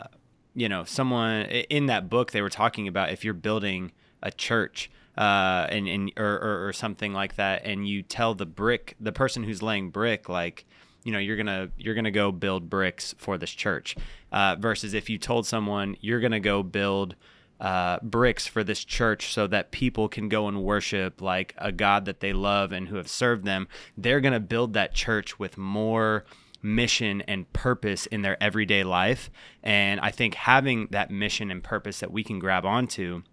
you know someone in that book they were talking about if you're building a church uh, and, and or, or, or something like that, and you tell the brick, the person who's laying brick, like, you know, you're gonna you're gonna go build bricks for this church, uh, versus if you told someone you're gonna go build uh, bricks for this church so that people can go and worship like a God that they love and who have served them, they're gonna build that church with more mission and purpose in their everyday life. And I think having that mission and purpose that we can grab onto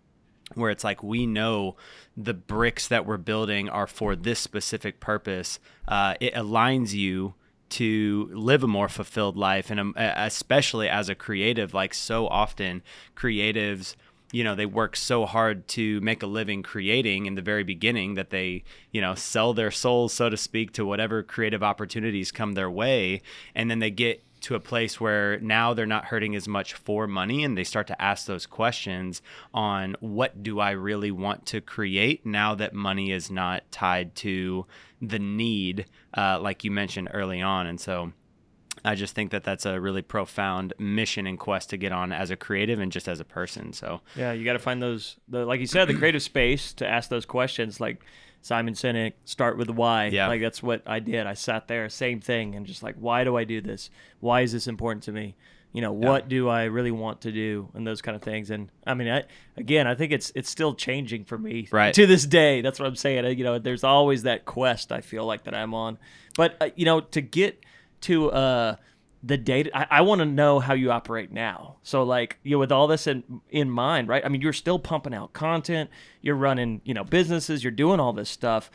where it's like we know the bricks that we're building are for this specific purpose. Uh, it aligns you to live a more fulfilled life, and um, especially as a creative, like so often creatives you know they work so hard to make a living creating in the very beginning that they you know sell their souls so to speak to whatever creative opportunities come their way and then they get to a place where now they're not hurting as much for money and they start to ask those questions on what do I really want to create now that money is not tied to the need, uh, like you mentioned early on. And so I just think that that's a really profound mission and quest to get on as a creative and just as a person. So yeah, you got to find those, the, like you said, the creative space to ask those questions. Like Simon Sinek, start with the why. Yeah. Like that's what I did. I sat there, same thing, and just like, why do I do this? Why is this important to me? you know what do i really want to do and those kind of things and i mean i again i think it's it's still changing for me Right. to this day that's what i'm saying you know there's always that quest i feel like that i'm on but uh, you know to get to uh the data i, I want to know how you operate now. So like you know with all this in in mind right i mean you're still pumping out content you're running you know businesses you're doing all this stuff.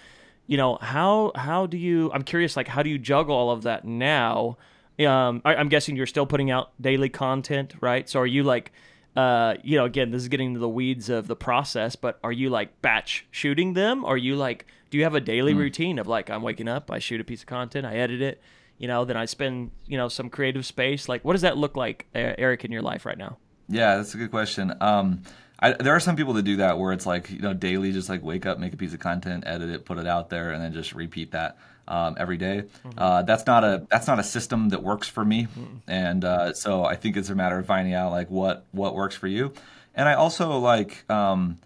You know how how do you i'm curious like how do you juggle all of that now? Um I, i'm guessing you're still putting out daily content right? So are you like uh you know again this is getting into the weeds of the process but are you like batch shooting them? Are you like do you have a daily routine of like i'm waking up i shoot a piece of content i edit it you know then i spend you know some creative space like what does that look like eric in your life right now Yeah, that's a good question. Um, I, there are some people that do that where it's like you know daily, just like wake up, make a piece of content, edit it, put it out there, and then just repeat that um, every day. Uh, that's not a that's not a system that works for me, and uh, so I think it's a matter of finding out like what what works for you. And I also like um,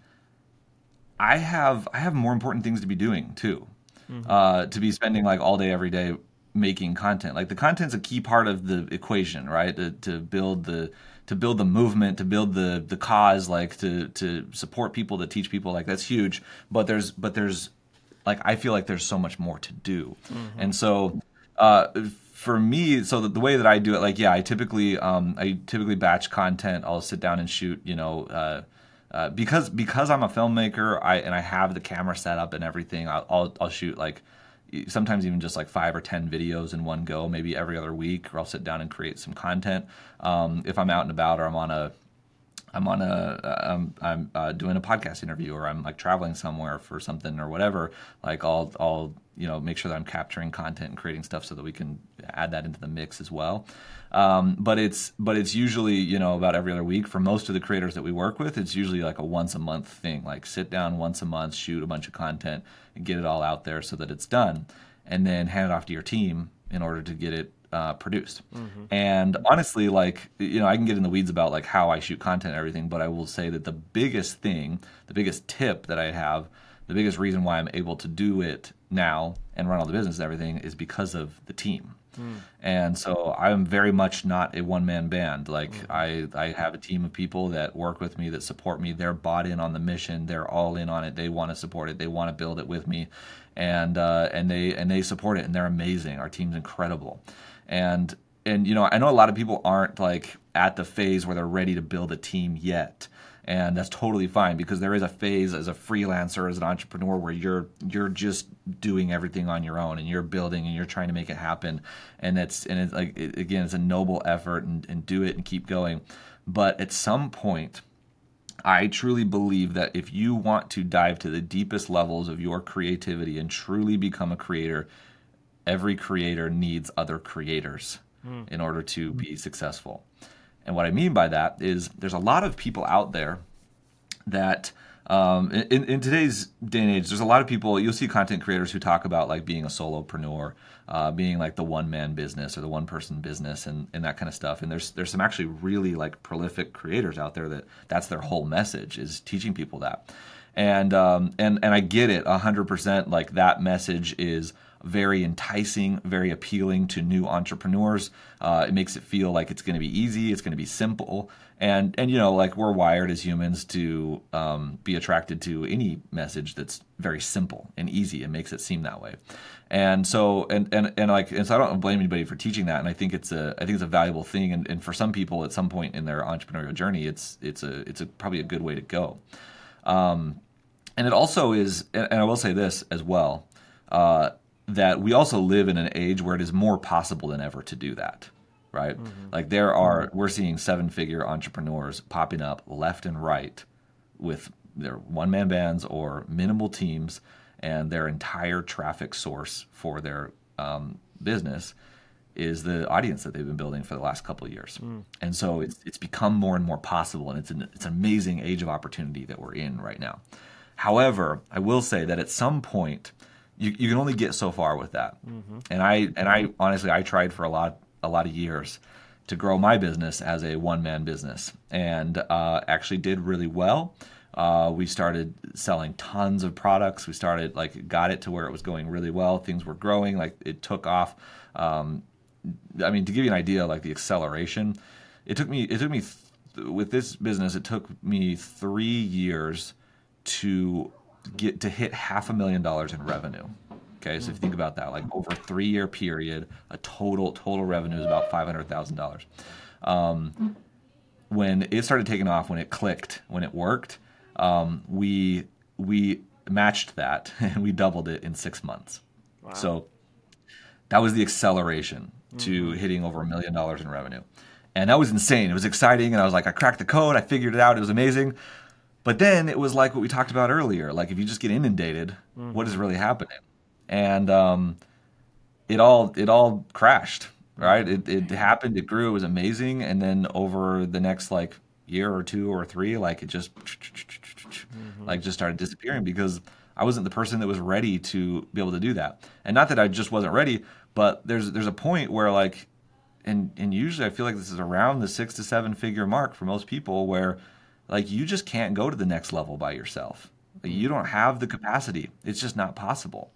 I have I have more important things to be doing too. Uh, to be spending like all day every day making content. Like the content's a key part of the equation, right? To, to build the to build the movement, to build the the cause, like to to support people, to teach people, like that's huge. But there's but there's like I feel like there's so much more to do, and so uh, for me, so the, the way that I do it, like yeah, I typically um, I typically batch content. I'll sit down and shoot, you know. Uh, uh, because because I'm a filmmaker, I and I have the camera set up and everything. I'll I'll, I'll shoot like sometimes even just like five or ten videos in one go, maybe every other week, or I'll sit down and create some content. Um, if I'm out and about or I'm on a I'm on a I'm, I'm uh, doing a podcast interview or I'm like traveling somewhere for something or whatever. Like I'll I'll you know make sure that I'm capturing content and creating stuff so that we can add that into the mix as well. Um, but it's but it's usually you know about every other week for most of the creators that we work with. It's usually like a once a month thing. Like sit down once a month, shoot a bunch of content, and get it all out there so that it's done, and then hand it off to your team in order to get it uh, produced. And honestly, like you know, I can get in the weeds about like how I shoot content and everything, but I will say that the biggest thing, the biggest tip that I have, the biggest reason why I'm able to do it now and run all the business and everything is because of the team. And so I'm very much not a one man band. Like I, I have a team of people that work with me, that support me. They're bought in on the mission. They're all in on it. They want to support it. They want to build it with me, and uh, and they and they support it. And they're amazing. Our team's incredible. And and you know I know a lot of people aren't like at the phase where they're ready to build a team yet and that's totally fine because there is a phase as a freelancer as an entrepreneur where you're you're just doing everything on your own and you're building and you're trying to make it happen. And it's and it's like it, again it's a noble effort and, and do it and keep going. But at some point I truly believe that if you want to dive to the deepest levels of your creativity and truly become a creator, every creator needs other creators hmm. in order to be successful. And what I mean by that is there's a lot of people out there that um, in, in today's day and age, there's a lot of people, you'll see content creators who talk about like being a solopreneur, uh, being like the one man business or the one person business and, and that kind of stuff. And there's, there's some actually really like prolific creators out there that that's their whole message is teaching people that. And, um, and, and I get it hundred percent. Like that message is very enticing, very appealing to new entrepreneurs. Uh, it makes it feel like it's going to be easy, it's going to be simple, and and you know like we're wired as humans to um, be attracted to any message that's very simple and easy. It makes it seem that way, and so and and and like and so I don't blame anybody for teaching that, and I think it's a I think it's a valuable thing, and, and for some people at some point in their entrepreneurial journey, it's it's a it's a probably a good way to go. Um, and it also is, and I will say this as well. Uh, that we also live in an age where it is more possible than ever to do that right? Mm-hmm. Like there are mm-hmm. we're seeing seven figure entrepreneurs popping up left and right with their one man bands or minimal teams and their entire traffic source for their um, business is the audience that they've been building for the last couple of years. Mm. And so it's, it's become more and more possible and it's an, it's an amazing age of opportunity that we're in right now. However i will say that at some point you, you can only get so far with that. And I and I honestly I tried for a lot a lot of years to grow my business as a one man business and uh, actually did really well. Uh, we started selling tons of products. We started like got it to where it was going really well. Things were growing. Like it took off. Um, I mean, to give you an idea, like the acceleration it took me it took me th- with this business it took me three years to get to hit half a million dollars in revenue. Okay, so if you think about that, like over a three year period, a total total revenue is about five hundred thousand dollars. Um, when it started taking off, when it clicked, when it worked, um, we we matched that and we doubled it in six months. Wow. So that was the acceleration to mm-hmm. hitting over a million dollars in revenue. And that was insane. It was exciting. And I was like, I cracked the code. I figured it out. It was amazing. But then it was like what we talked about earlier. Like if you just get inundated, mm-hmm. what is really happening? And um, it all it all crashed. Right? It it happened. It grew. It was amazing. And then over the next like year or two or three, like it just mm-hmm. like just started disappearing because I wasn't the person that was ready to be able to do that. And not that I just wasn't ready, but there's there's a point where like and and usually I feel like this is around the six to seven figure mark for most people where like you just can't go to the next level by yourself. you don't have the capacity. It's just not possible.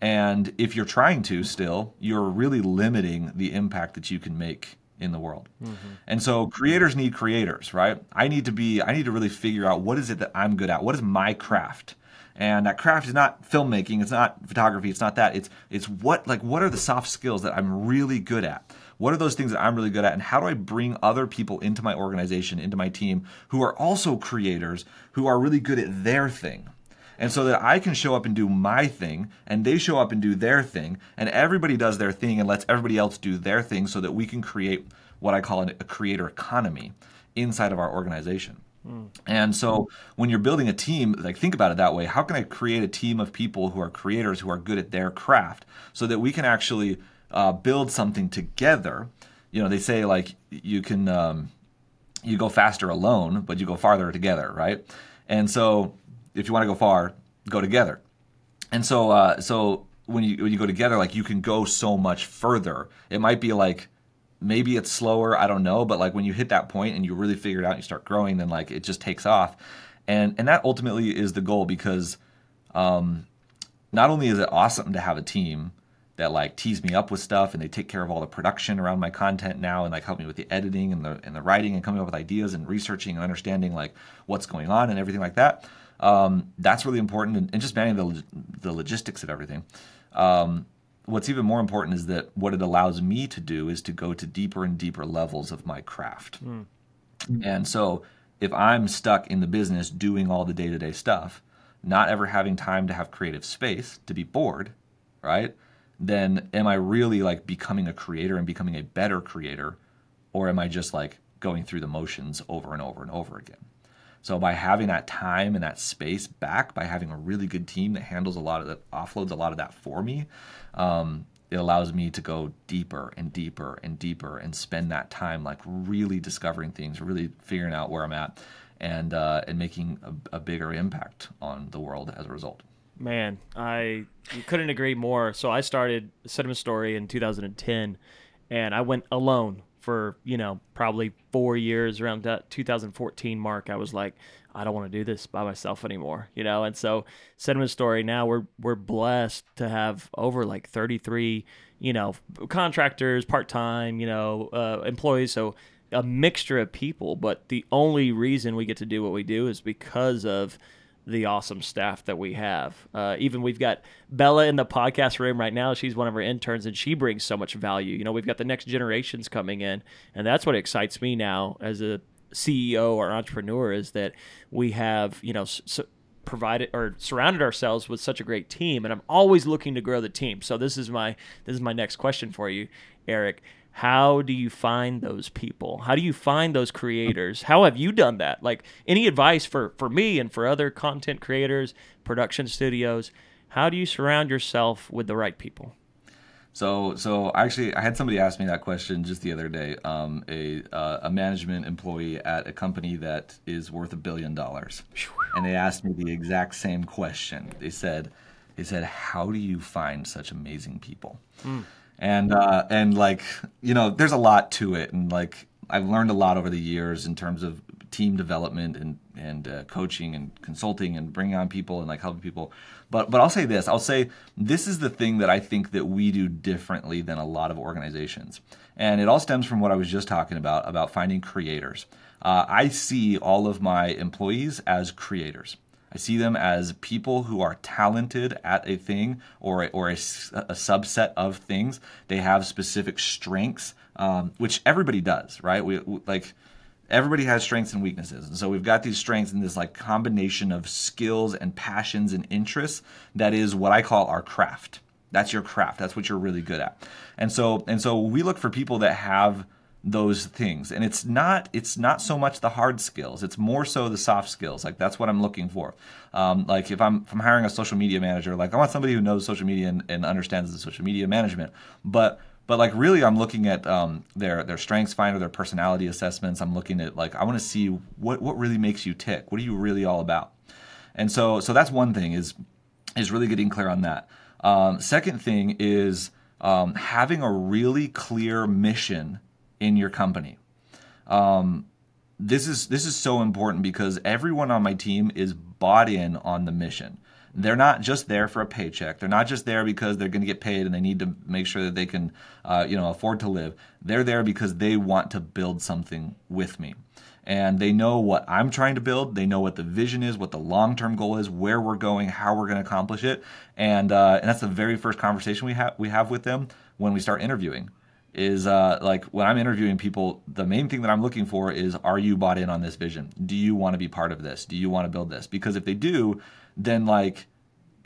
And if you're trying to still, you're really limiting the impact that you can make in the world. Mm-hmm. And so creators need creators, right? I need to be I need to really figure out what is it that I'm good at? What is my craft? And that craft is not filmmaking, it's not photography, it's not that. It's it's what like what are the soft skills that I'm really good at? What are those things that I'm really good at? And how do I bring other people into my organization, into my team who are also creators, who are really good at their thing? And so that I can show up and do my thing, and they show up and do their thing, and everybody does their thing and lets everybody else do their thing so that we can create what I call a creator economy inside of our organization. Mm. And so when you're building a team, like think about it that way. How can I create a team of people who are creators who are good at their craft so that we can actually uh, build something together. You know, they say like you can um, you go faster alone, but you go farther together, right? And so if you want to go far, go together. And so uh, so when you when you go together, like you can go so much further. It might be like maybe it's slower, I don't know, but like when you hit that point and you really figure it out, and you start growing, then like it just takes off. And and that ultimately is the goal because um, not only is it awesome to have a team that like tease me up with stuff and they take care of all the production around my content now and like help me with the editing and the and the writing and coming up with ideas and researching and understanding like what's going on and everything like that. Um, that's really important and, and, just managing the, the logistics of everything. Um, what's even more important is that what it allows me to do is to go to deeper and deeper levels of my craft. Mm. And so if I'm stuck in the business doing all the day to day stuff, not ever having time to have creative space, to be bored, right? Then am I really like becoming a creator and becoming a better creator? Or am I just like going through the motions over and over and over again? So by having that time and that space back, by having a really good team that handles a lot of that, offloads a lot of that for me, um, it allows me to go deeper and deeper and deeper and spend that time like really discovering things, really figuring out where I'm at, and uh, and making a, a bigger impact on the world as a result. Man, I couldn't agree more. So I started Cinema Story in 2010, and I went alone for you know probably four years. Around that 2014 mark, I was like, I don't want to do this by myself anymore, you know. And so Cinema Story now we're we're blessed to have over like 33, you know, contractors, part time, you know, uh, employees. So a mixture of people. But the only reason we get to do what we do is because of the awesome staff that we have. Uh, even we've got Bella in the podcast room right now. She's one of our interns, and she brings so much value. You know, we've got the next generations coming in, and that's what excites me now as a CEO or entrepreneur is that we have you know. Provided or surrounded ourselves with such a great team and I'm always looking to grow the team. So this is my this is my next question for you, Eric how do you find those people? How do you find those creators? How have you done that? Like any advice for for me and for other content creators production studios how do you surround yourself with the right people? So so actually i had somebody ask me that question just the other day. Um, a, uh, a management employee at a company that is worth a billion dollars. And they asked me the exact same question. They said they said how do you find such amazing people? Mm and uh, and like you know, there's a lot to it, and like I've learned a lot over the years in terms of team development and and uh, coaching and consulting and bringing on people and like helping people. But but I'll say this. I'll say this is the thing that I think that we do differently than a lot of organizations, and it all stems from what I was just talking about about finding creators. Uh, I see all of my employees as creators. I see them as people who are talented at a thing or a, or a, a subset of things. They have specific strengths, um, which everybody does, right? We, we, like everybody has strengths and weaknesses, and so we've got these strengths and this like combination of skills and passions and interests that is what I call our craft. That's your craft. That's what you're really good at. And so and so we look for people that have those things. And it's not it's not so much the hard skills it's more so the soft skills. Like that's what i'm looking for. Um, like if i'm if i'm hiring a social media manager like i want somebody who knows social media and, and understands the social media management. But but like really i'm looking at um, their their strengths finder their personality assessments. I'm looking at like i want to see what what really makes you tick. What are you really all about? And so so that's one thing is is really getting clear on that. Um, second thing is um, having a really clear mission in your company. Um, this is this is so important because everyone on my team is bought in on the mission. They're not just there for a paycheck. They're not just there because they're going to get paid and they need to make sure that they can, uh, you know, afford to live. They're there because they want to build something with me, and they know what I'm trying to build. They know what the vision is, what the long-term goal is, where we're going, how we're going to accomplish it, and uh, and that's the very first conversation we have we have with them when we start interviewing is uh, like when I'm interviewing people, the main thing that I'm looking for is are you bought in on this vision? Do you want to be part of this? Do you want to build this? Because if they do, then like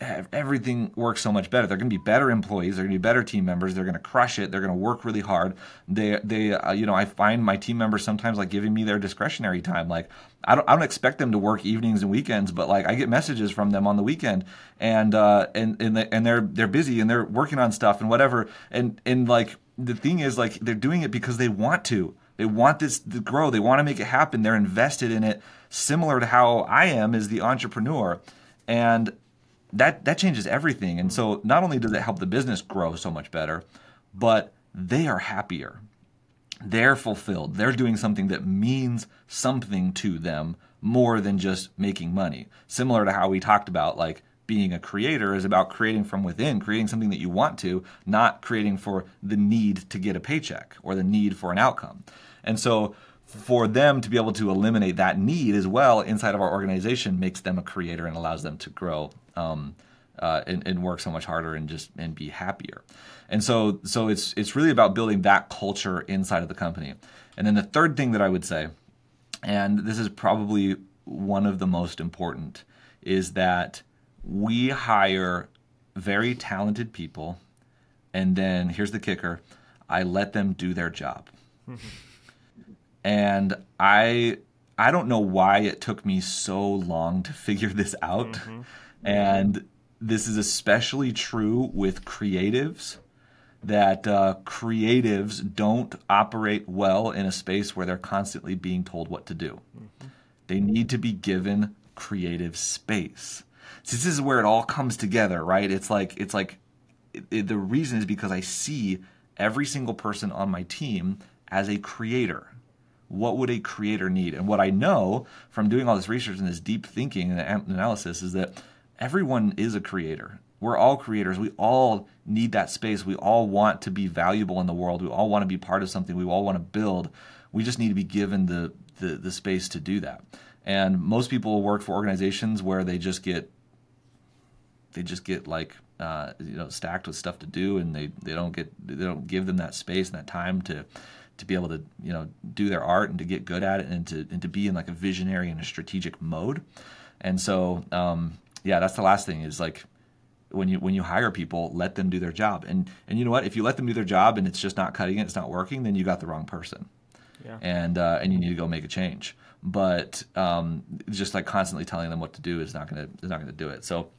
everything works so much better. They're going to be better employees. They're going to be better team members. They're going to crush it. They're going to work really hard. They, they, uh, you know, I find my team members sometimes like giving me their discretionary time. Like I don't, I don't expect them to work evenings and weekends, but like I get messages from them on the weekend, and uh, and and, and they're they're busy and they're working on stuff and whatever. And and like the thing is, like they're doing it because they want to. They want this to grow. They want to make it happen. They're invested in it, similar to how I am as the entrepreneur, and that that changes everything. And so not only does it help the business grow so much better, but they are happier. They're fulfilled. They're doing something that means something to them more than just making money. Similar to how we talked about like being a creator is about creating from within, creating something that you want to, not creating for the need to get a paycheck or the need for an outcome. And so for them to be able to eliminate that need as well inside of our organization makes them a creator and allows them to grow um, uh, and, and, work so much harder and just and be happier. And so so it's it's really about building that culture inside of the company. And then the third thing that I would say, and this is probably one of the most important, is that we hire very talented people, and then here's the kicker: I let them do their job. and I I don't know why it took me so long to figure this out. Mm-hmm. And this is especially true with creatives that uh, creatives don't operate well in a space where they're constantly being told what to do. Mm-hmm. They need to be given creative space. So this is where it all comes together, right? It's like it's like it, it, the reason is because I see every single person on my team as a creator what would a creator need? And what I know from doing all this research and this deep thinking and analysis is that everyone is a creator. We're all creators. We all need that space. We all want to be valuable in the world. We all want to be part of something. We all want to build. We just need to be given the, the, the space to do that. And most people work for organizations where they just get they just get like uh, you know stacked with stuff to do, and they, they don't get they don't give them that space and that time to to be able to you know do their art and to get good at it and to and to be in like a visionary and a strategic mode. And so um, yeah, that's the last thing is like when you when you hire people, let them do their job. And and you know what? If you let them do their job and it's just not cutting it, it's not working, then you got the wrong person. Yeah. And uh, and you need to go make a change. But um, just like constantly telling them what to do is not gonna is not gonna do it. So,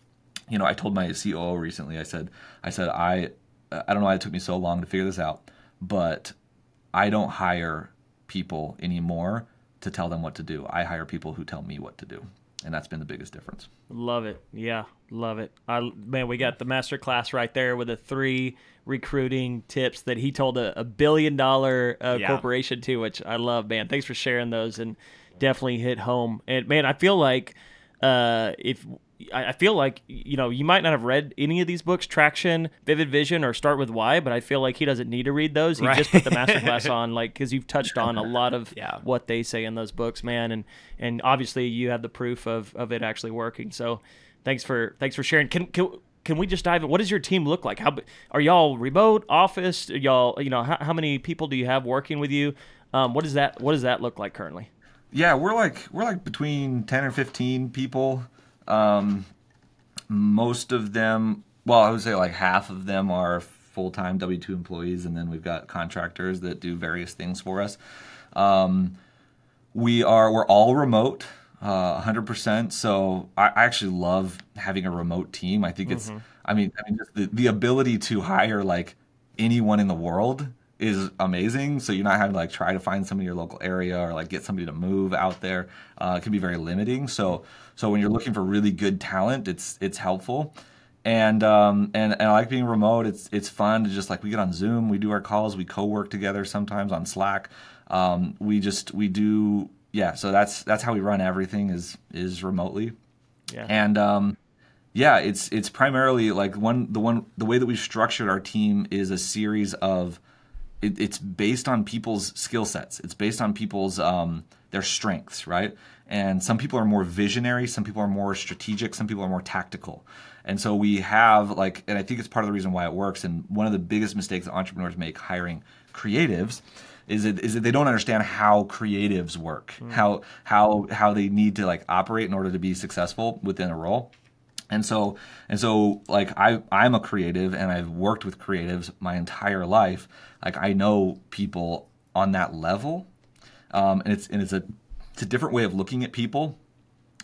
you know, I told my COO recently. I said I said I I don't know why it took me so long to figure this out, but I don't hire people anymore to tell them what to do. I hire people who tell me what to do. and that's been the biggest difference. Love it. Yeah, love it. I man, we got the master class right there with the three recruiting tips that he told a, a billion dollar uh, Yeah. corporation to, which I love, man. Thanks for sharing those and definitely hit home. And man, I feel like uh, if I I feel like you know you might not have read any of these books, Traction, Vivid Vision, or Start with Why, but I feel like he doesn't need to read those. He Right. just put the masterclass on, like because you've touched on a lot of Yeah. what they say in those books, man, and and obviously you have the proof of of it actually working. So thanks for thanks for sharing. Can can can we just dive in? What does your team look like? How are y'all remote office? Are y'all you know how, how many people do you have working with you? Um, what does that what does that look like currently? Yeah, we're like we're like between ten or fifteen people. Um, most of them, well, I would say like half of them are full time W two employees, and then we've got contractors that do various things for us. Um, we are we're all remote, uh, 100%. So I, I actually love having a remote team. I think it's, I mean, I mean, just the, the ability to hire like anyone in the world is amazing. So you're not having to like try to find somebody in your local area or like get somebody to move out there. Uh, it can be very limiting. So so when you're looking for really good talent, it's it's helpful. And um and, and I like being remote. It's it's fun to just like we get on Zoom, we do our calls, we co-work together sometimes on Slack. Um, we just we do yeah. So that's that's how we run everything is is remotely. Yeah. And um, yeah, it's it's primarily like one the one the way that we've structured our team is a series of it, it's based on people's skill sets. It's based on people's um, their strengths, right? And some people are more visionary, some people are more strategic, some people are more tactical. And so we have like, and I think it's part of the reason why it works. And one of the biggest mistakes that entrepreneurs make hiring creatives is it is that they don't understand how creatives work, how how how they need to like operate in order to be successful within a role. And so and so like I I'm a creative and I've worked with creatives my entire life. Like I know people on that level. Um, and it's and it's a it's a different way of looking at people.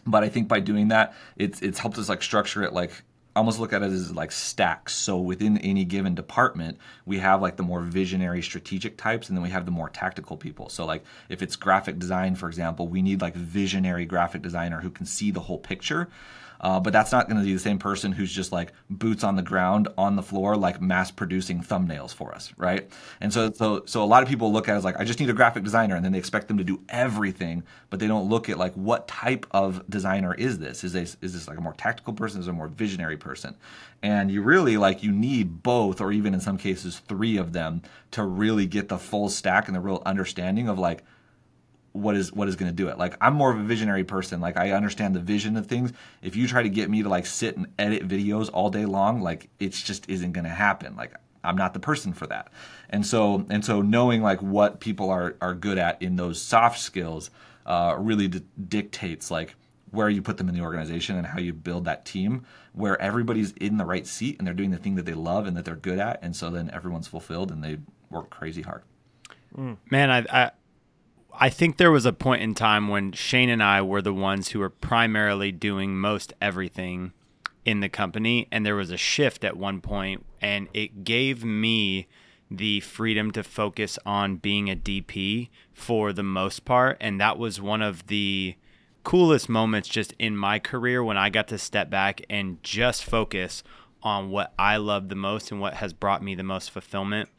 But I think by doing that, it's it's helped us like structure it like almost look at it as like stacks. So within any given department, we have like the more visionary strategic types and then we have the more tactical people. So like if it's graphic design, for example, we need like visionary graphic designer who can see the whole picture. Uh, but that's not going to be the same person who's just like boots on the ground on the floor, like mass producing thumbnails for us, right? And so, so, so a lot of people look at it as like, I just need a graphic designer, and then they expect them to do everything, but they don't look at like what type of designer is this? Is this is this like a more tactical person? Is a more visionary person? And you really like you need both, or even in some cases three of them, to really get the full stack and the real understanding of like what is what is going to do it. Like i'm more of a visionary person. Like i understand the vision of things. If you try to get me to like sit and edit videos all day long like it's just isn't going to happen. Like i'm not the person for that. And so and so knowing like what people are are good at in those soft skills uh, really d- dictates like where you put them in the organization and how you build that team where everybody's in the right seat and they're doing the thing that they love and that they're good at. And so then everyone's fulfilled and they work crazy hard. Man, I, I I think there was a point in time when Shane and I were the ones who were primarily doing most everything in the company, and there was a shift at one point, and it gave me the freedom to focus on being a DP for the most part, and that was one of the coolest moments just in my career when I got to step back and just focus on what I love the most and what has brought me the most fulfillment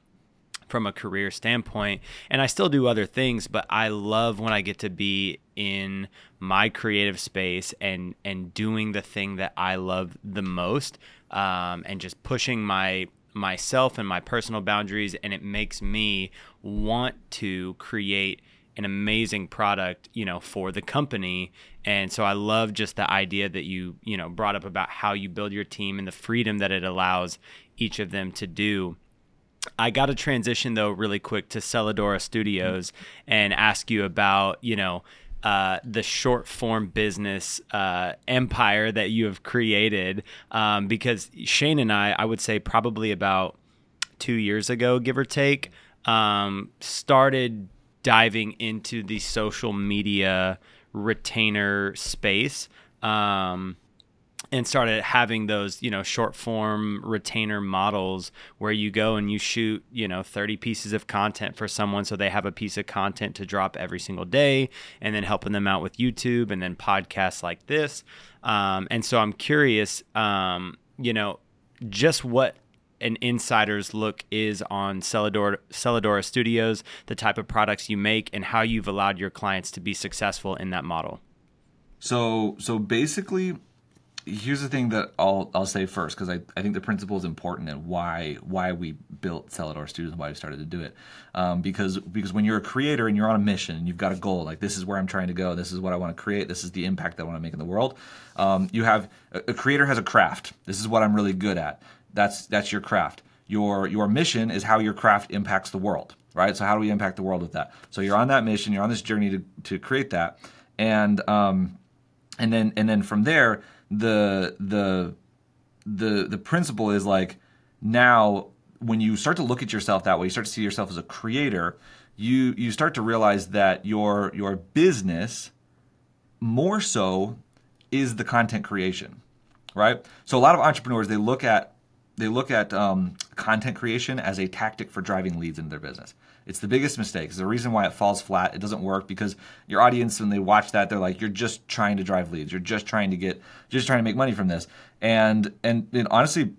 from a career standpoint and I still do other things but I love when I get to be in my creative space and and doing the thing that I love the most um, and just pushing my myself and my personal boundaries and it makes me want to create an amazing product you know for the company. And so i love just the idea that you you know brought up about how you build your team and the freedom that it allows each of them to do I got to transition though really quick to Cellar Door Studios and ask you about you know uh, the short form business uh, empire that you have created um, because Shane and I I would say probably about two years ago give or take um, started diving into the social media retainer space. Um, and started having those you know short form retainer models where you go and you shoot you know 30 pieces of content for someone so they have a piece of content to drop every single day and then helping them out with youtube and then podcasts like this um, and so i'm curious um, you know just what an insider's look is on Cellar Door, Celadora Studios, the type of products you make, and how you've allowed your clients to be successful in that model. So, so basically, here's the thing that I'll I'll say first because I, I think the principle is important and why why we built Cellar Door Studios and why we started to do it. Um, because because when you're a creator and you're on a mission and you've got a goal like this is where I'm trying to go this is what I want to create this is the impact that I want to make in the world um, you have a, a creator has a craft. This is what I'm really good at. That's that's your craft. Your your mission is how your craft impacts the world right? So how do we impact the world with that? So you're on that mission you're on this journey to, to create that and um, and then and then from there the the the the principle is like now when you start to look at yourself that way, you start to see yourself as a creator, you you start to realize that your your business more so is the content creation, right? So a lot of entrepreneurs they look at they look at um, content creation as a tactic for driving leads into their business. It's the biggest mistake. It's the reason why it falls flat. It doesn't work because your audience, when they watch that, they're like, "You're just trying to drive leads. You're just trying to get, just trying to make money from this." And and, and honestly,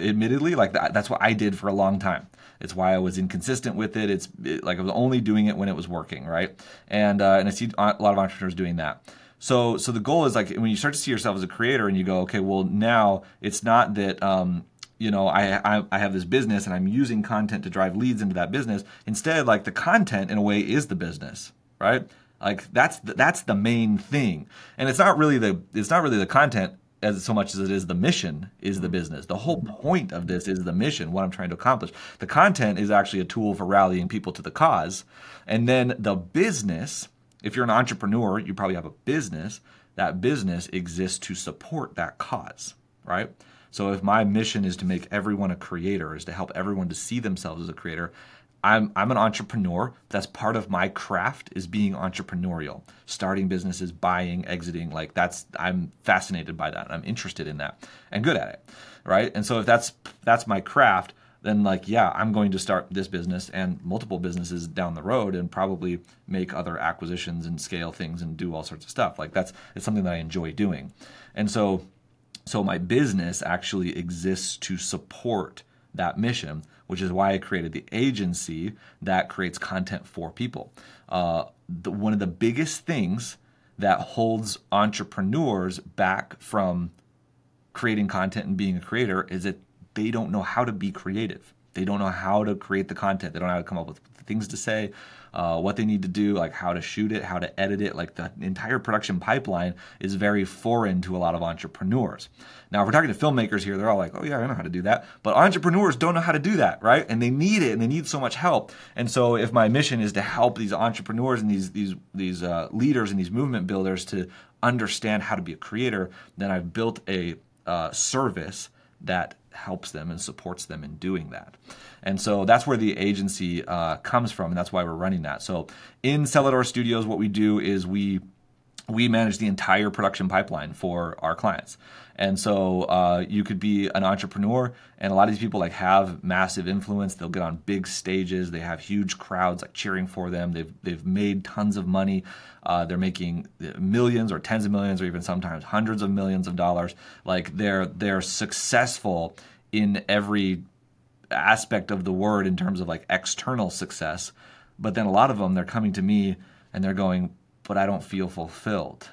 admittedly, like that, that's what I did for a long time. It's why I was inconsistent with it. It's it, like I was only doing it when it was working, right? And uh, and I see a lot of entrepreneurs doing that. So so the goal is like when you start to see yourself as a creator and you go, okay, well now it's not that um, you know I, I, I have this business and I'm using content to drive leads into that business. Instead, like the content in a way is the business, right? Like that's the, that's the main thing, and it's not really the it's not really the content as so much as it is the mission is the business. The whole point of this is the mission, what I'm trying to accomplish. The content is actually a tool for rallying people to the cause, and then the business. If you're an entrepreneur, you probably have a business. That business exists to support that cause, right? So if my mission is to make everyone a creator, is to help everyone to see themselves as a creator, I'm I'm an entrepreneur. That's part of my craft is being entrepreneurial, starting businesses, buying, exiting. Like that's I'm fascinated by that. I'm interested in that and good at it, right? And so if that's that's my craft, then like yeah, I'm going to start this business and multiple businesses down the road and probably make other acquisitions and scale things and do all sorts of stuff. Like that's it's something that I enjoy doing, and so so my business actually exists to support that mission, which is why I created the agency that creates content for people. Uh, the, one of the biggest things that holds entrepreneurs back from creating content and being a creator is that they don't know how to be creative. They don't know how to create the content. They don't know how to come up with things to say uh, what they need to do, like how to shoot it, how to edit it. Like the entire production pipeline is very foreign to a lot of entrepreneurs. Now, if we're talking to filmmakers here, they're all like, oh, yeah, I know how to do that. But entrepreneurs don't know how to do that, right? And they need it and they need so much help. And so, if my mission is to help these entrepreneurs and these, these, these uh, leaders and these movement builders to understand how to be a creator, then I've built a uh, service that helps them and supports them in doing that. And so that's where the agency uh, comes from, and that's why we're running that. So in Cellar Door Studios, what we do is we we manage the entire production pipeline for our clients. And so uh, you could be an entrepreneur, and a lot of these people like have massive influence. They'll get on big stages. They have huge crowds like cheering for them. They've they've made tons of money. Uh, they're making millions or tens of millions or even sometimes hundreds of millions of dollars. Like they're they're successful in every aspect of the word in terms of like external success. But then a lot of them they're coming to me and they're going, but I don't feel fulfilled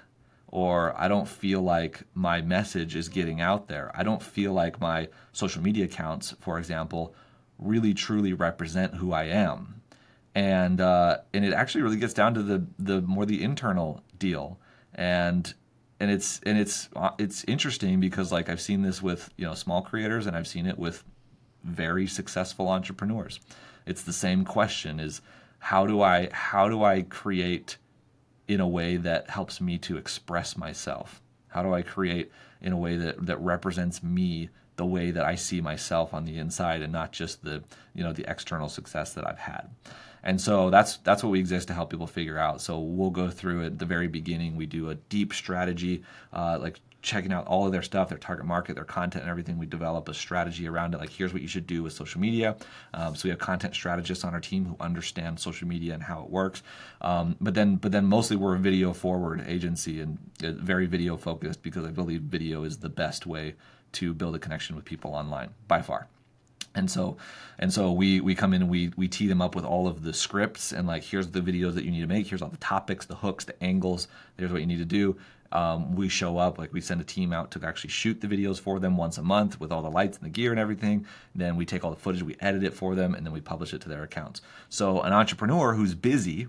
or I don't feel like my message is getting out there. I don't feel like my social media accounts, for example, really truly represent who I am. And uh, and it actually really gets down to the the more the internal deal. And and it's and it's uh, it's interesting because like I've seen this with you know small creators and I've seen it with very successful entrepreneurs. It's the same question: is how do I how do I create in a way that helps me to express myself? How do I create in a way that, that represents me the way that I see myself on the inside and not just the you know the external success that I've had. And so that's that's what we exist to help people figure out. So we'll go through at the very beginning. We do a deep strategy, uh, like checking out all of their stuff, their target market, their content, and everything. We develop a strategy around it. Like, here's what you should do with social media. Um, so we have content strategists on our team who understand social media and how it works. Um, but then, but then mostly we're a video forward agency and uh, very video focused because I believe video is the best way to build a connection with people online by far and so and so we we come in and we we tee them up with all of the scripts and like here's the videos that you need to make here's all the topics the hooks the angles there's what you need to do um, we show up like we send a team out to actually shoot the videos for them once a month with all the lights and the gear and everything. Then we take all the footage we edit it for them and then we publish it to their accounts. So an entrepreneur who's busy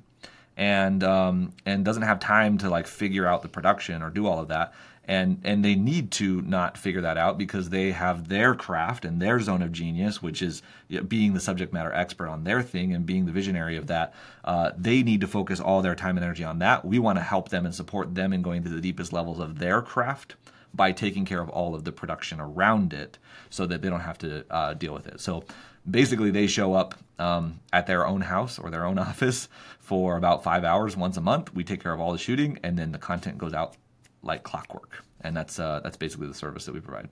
and um, and doesn't have time to like figure out the production or do all of that and and they need to not figure that out because they have their craft and their zone of genius which is being the subject matter expert on their thing and being the visionary of that uh, they need to focus all their time and energy on that. We want to help them and support them in going to the deepest levels of their craft by taking care of all of the production around it so that they don't have to uh, deal with it. So basically they show up um, at their own house or their own office for about five hours once a month. We take care of all the shooting and then the content goes out like clockwork. And that's uh, that's basically the service that we provide.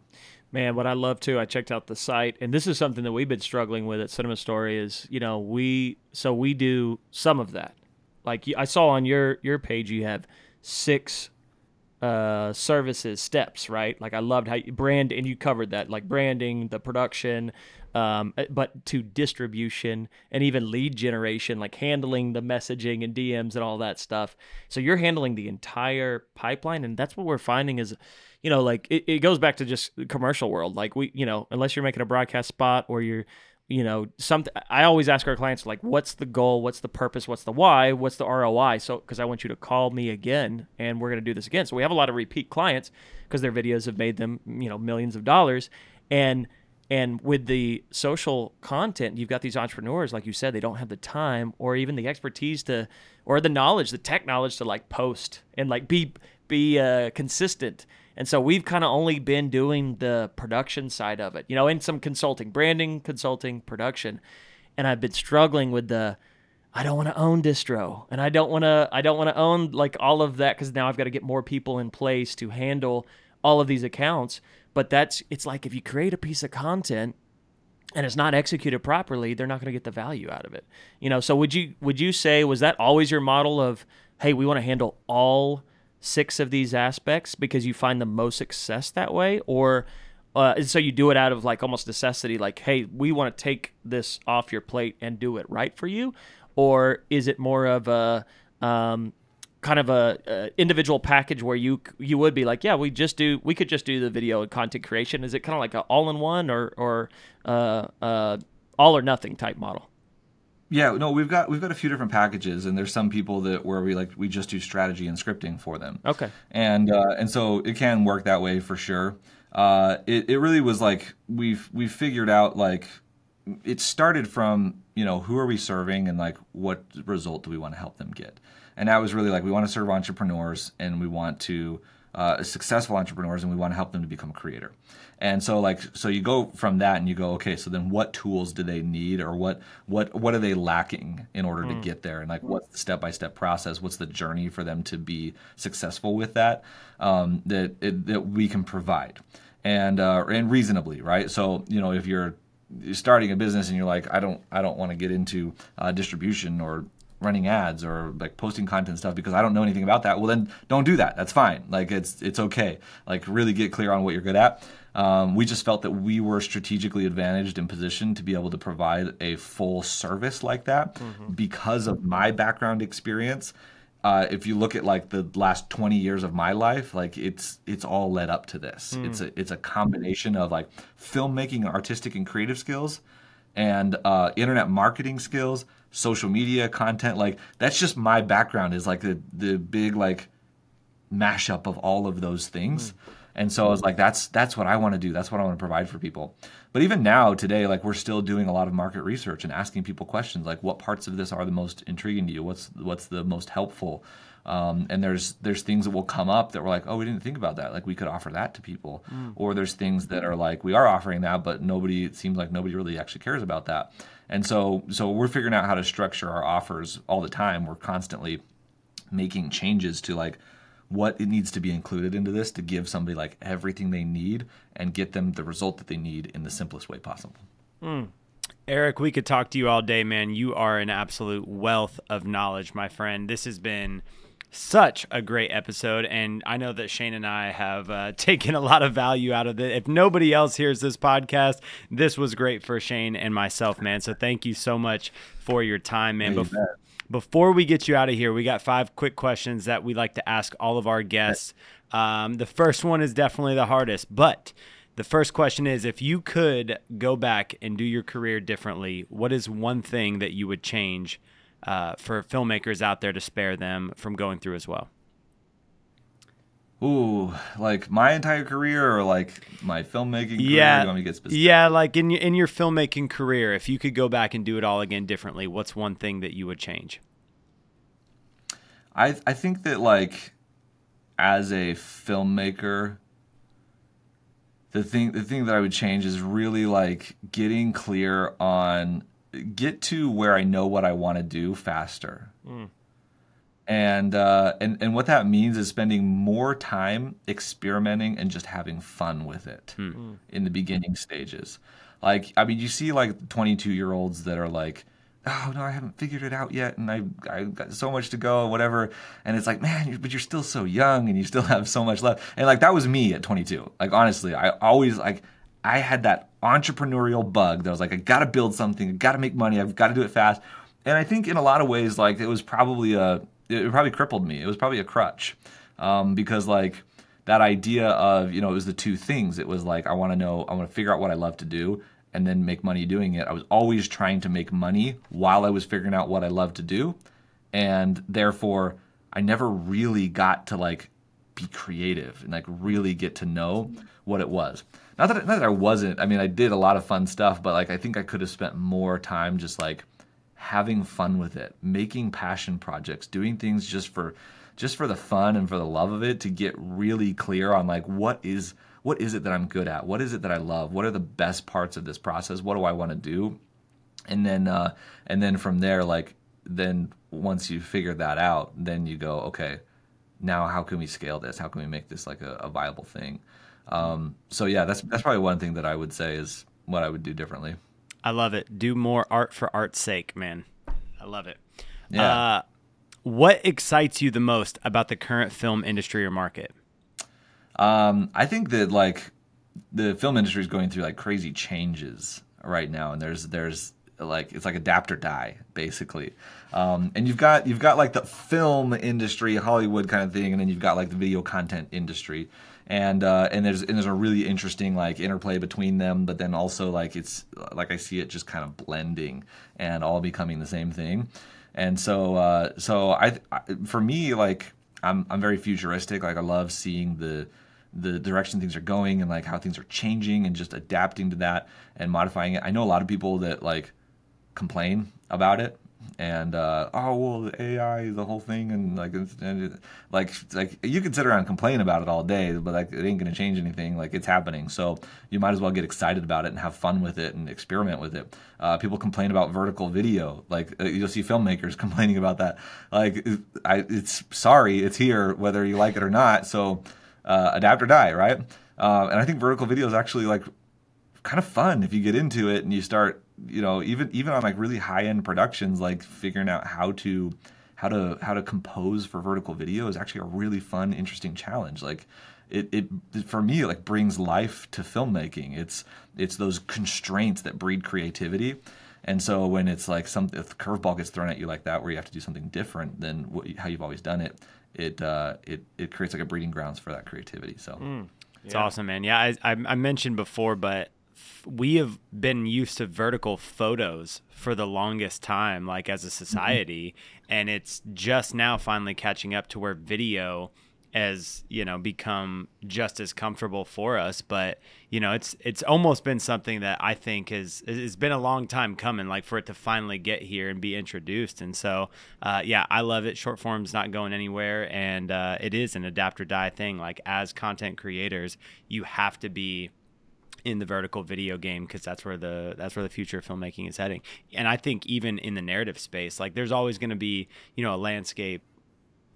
Man, what I love too, I checked out the site, and this is something that we've been struggling with at Cinema Story. Is you know we so we do some of that. Like I saw on your your page, you have six uh, services steps, right? Like I loved how you brand and you covered that, like branding, the production, um, eh, but to distribution and even lead generation, like handling the messaging and DMs and all that stuff. So you're handling the entire pipeline, and that's what we're finding is, you know, like it, it goes back to just commercial world. Like we, you know, unless you're making a broadcast spot or you're you know something i always ask our clients like what's the goal? What's the purpose? What's the why? What's the roi so because i want you to call me again and we're going to do this again. So we have a lot of repeat clients because their videos have made them you know millions of dollars. And and with the social content, you've got these entrepreneurs, like you said, they don't have the time or even the expertise to, or the knowledge, the tech knowledge to like post and like be be uh, consistent. And so we've kind of only been doing the production side of it, you know, in some consulting, branding, consulting, production. And I've been struggling with the, I don't want to own distro, and I don't want to, I don't want to own like all of that because now I've got to get more people in place to handle all of these accounts. But that's it's like if you create a piece of content and it's not executed properly, they're not going to get the value out of it. You know, so would you would you say was that always your model of hey, we want to handle all six of these aspects because you find the most success that way or uh, so you do it out of like almost necessity like hey we want to take this off your plate and do it right for you or is it more of a um, kind of a, a, individual package where you you would be like, yeah, we just do we could just do the video and content creation. Is it kind of like an all in one or or uh, uh, all or nothing type model? Yeah, no, we've got we've got a few different packages, and there's some people that where we like we just do strategy and scripting for them. Okay. And uh, and so it can work that way for sure. Uh, it it really was like we've we've figured out like it started from you know who are we serving and like what result do we want to help them get and that was really like we want to serve entrepreneurs and we want to uh, successful entrepreneurs and we want to help them to become a creator. And so like so you go from that and you go okay so then what tools do they need or what what what are they lacking in order mm. to get there? And like what's the step-by-step process? What's the journey for them to be successful with that um, that it, that we can provide? And uh, and reasonably right? So you know if you're starting a business and you're like i don't i don't want to get into uh, distribution or running ads or like posting content stuff because I don't know anything about that, well then don't do that. That's fine. Like it's it's okay. Like really get clear on what you're good at. Um, we just felt that we were strategically advantaged and positioned to be able to provide a full service like that mm-hmm. because of my background experience. Uh, if you look at like the last 20 years of my life, like it's it's all led up to this. Mm. It's a it's a combination of like filmmaking, artistic and creative skills, and uh, internet marketing skills, social media content like that's just my background is like the the big like mashup of all of those things. Mm. And so I was like, that's that's what I want to do. That's what I want to provide for people. But even now, today, like we're still doing a lot of market research and asking people questions like, what parts of this are the most intriguing to you? What's what's the most helpful? Um, and there's there's things that will come up that we're like, oh, we didn't think about that. Like we could offer that to people. Mm. Or there's things that are like we are offering that, but nobody it seems like nobody really actually cares about that. And so so we're figuring out how to structure our offers all the time. We're constantly making changes to like what it needs to be included into this to give somebody like everything they need and get them the result that they need in the simplest way possible. Hmm. Eric, we could talk to you all day, man. You are an absolute wealth of knowledge, my friend. This has been such a great episode, and I know that Shane and I have uh, taken a lot of value out of it. If nobody else hears this podcast, this was great for Shane and myself, man. So thank you so much for your time, man. You Bef- before we get you out of here, we got five quick questions that we like to ask all of our guests. Um, the first one is definitely the hardest, but the first question is if you could go back and do your career differently, what is one thing that you would change uh, for filmmakers out there to spare them from going through as well? Ooh, like my entire career or like my filmmaking career? Yeah, You want me to get specific? yeah, like in your in your filmmaking career, if you could go back and do it all again differently, what's one thing that you would change? I I think that like as a filmmaker the thing the thing that I would change is really like getting clear on get to where I know what I want to do faster. Hmm. And uh and and what that means is spending more time experimenting and just having fun with it hmm. Hmm. in the beginning stages. Like I mean you see like 22 year olds that are like oh no, I haven't figured it out yet, and I I got so much to go, whatever. And it's like, man, you but you're still so young, and you still have so much left. And like that was me at 22. Like honestly, I always like I had that entrepreneurial bug that was like, I got to build something, I got to make money, I've got to do it fast. And I think in a lot of ways, like it was probably a it probably crippled me. It was probably a crutch um, because like that idea of you know it was the two things. It was like I want to know, I want to figure out what I love to do, and then make money doing it. I was always trying to make money while I was figuring out what I love to do, and therefore I never really got to like be creative and like really get to know what it was. Not that not that I wasn't. I mean, I did a lot of fun stuff, but like I think I could have spent more time just like having fun with it, making passion projects, doing things just for just for the fun and for the love of it to get really clear on like what is what is it that I'm good at? What is it that I love? What are the best parts of this process? What do I want to do? And then uh and then from there like then once you figure that out, then you go, okay, now how can we scale this? How can we make this like a, a viable thing? Um, so yeah, that's that's probably one thing that I would say is what I would do differently. I love it. Do more art for art's sake, man. I love it. Yeah. Uh, what excites you the most about the current film industry or market? Um, I think that like the film industry is going through like crazy changes right now, and there's there's like it's like adapt or die basically. Um, and you've got you've got like the film industry, Hollywood kind of thing, and then you've got like the video content industry. And uh, and there's and there's a really interesting like interplay between them, but then also like it's like I see it just kind of blending and all becoming the same thing. And so uh, so I, I for me like I'm I'm very futuristic. Like I love seeing the the direction things are going and like how things are changing and just adapting to that and modifying it. I know a lot of people that like complain about it and uh, oh well the AI the whole thing and like and like like you can sit around and complain about it all day but like it ain't gonna change anything. Like it's happening. So you might as well get excited about it and have fun with it and experiment with it. Uh, people complain about vertical video. Like uh, you'll see filmmakers complaining about that. Like I, it's sorry it's here whether you like it or not. So uh, adapt or die right? Uh, and I think vertical video is actually like kind of fun if you get into it and you start you know even even on like really high end productions like figuring out how to how to how to compose for vertical video is actually a really fun interesting challenge. Like it, it for me it like brings life to filmmaking. It's it's those constraints that breed creativity. And so when it's like some if the curveball gets thrown at you like that where you have to do something different than what, how you've always done it it uh it it creates like a breeding grounds for that creativity so. It's awesome, man. Yeah, I, I, I mentioned before, but f- we have been used to vertical photos for the longest time, like as a society, and it's just now finally catching up to where video has you know become just as comfortable for us. But you know it's it's almost been something that i think has has been a long time coming like for it to finally get here and be introduced. And so uh, yeah i love it. Short form's not going anywhere and uh, it is an adapt or die thing. Like as content creators you have to be in the vertical video game because that's where the that's where the future of filmmaking is heading and i think even in the narrative space like there's always going to be you know a landscape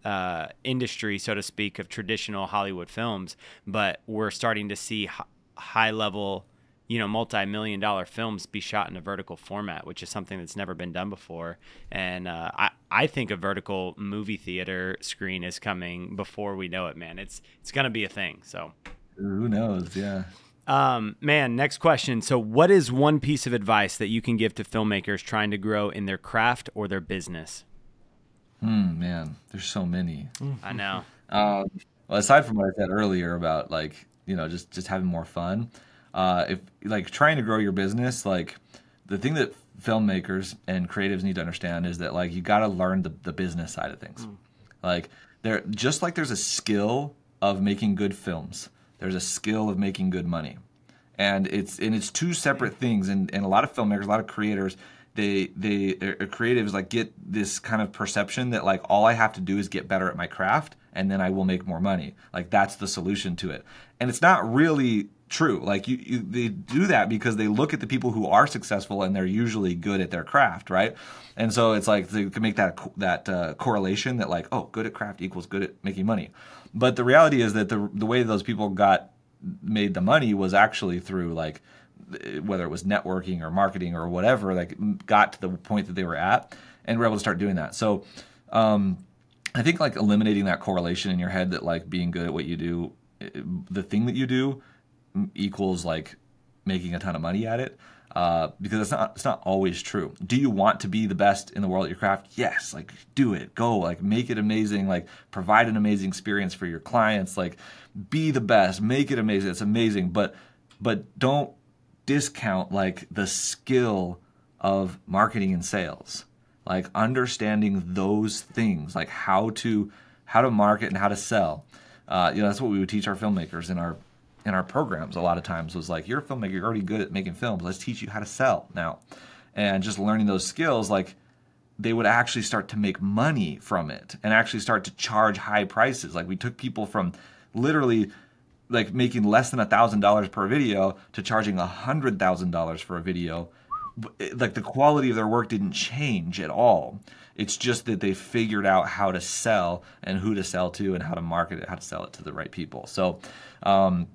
uh, industry, so to speak, of traditional Hollywood films, but we're starting to see h- high level, you know, multi million dollar films be shot in a vertical format, which is something that's never been done before. And uh, I, I think a vertical movie theater screen is coming before we know it, man. It's it's gonna be a thing. So Who knows? Yeah. Um, man, next question. So, what is one piece of advice that you can give to filmmakers trying to grow in their craft or their business? Hmm, man, there's so many. I know. Um, well, aside from what I said earlier about like you know just just having more fun, uh, if like trying to grow your business, like the thing that filmmakers and creatives need to understand is that like you got to learn the, the business side of things. Like there, just like there's a skill of making good films, there's a skill of making good money, and it's and it's two separate things. And and a lot of filmmakers, a lot of creators, they they creatives like get this kind of perception that like all I have to do is get better at my craft and then I will make more money. Like that's the solution to it. And it's not really true. Like you, you they do that because they look at the people who are successful and they're usually good at their craft, right? And so it's like they can make that that uh, correlation that like oh good at craft equals good at making money. But the reality is that the the way those people got made the money was actually through like whether it was networking or marketing or whatever, like got to the point that they were at and were able to start doing that. So um, I think like eliminating that correlation in your head that like being good at what you do, the thing that you do equals like making a ton of money at it. Uh, because it's not it's not always true. Do you want to be the best in the world at your craft? Yes, like do it. Go like make it amazing. Like provide an amazing experience for your clients. Like be the best. Make it amazing. It's amazing. But but don't discount like the skill of marketing and sales like understanding those things like how to how to market and how to sell uh, you know that's what we would teach our filmmakers in our in our programs a lot of times was like you're a filmmaker you're already good at making films. Let's teach you how to sell now. And just learning those skills like they would actually start to make money from it and actually start to charge high prices. Like we took people from literally like making less than a thousand dollars per video to charging a hundred thousand dollars for a video. Like the quality of their work didn't change at all. It's just that they figured out how to sell and who to sell to and how to market it how to sell it to the right people. So um,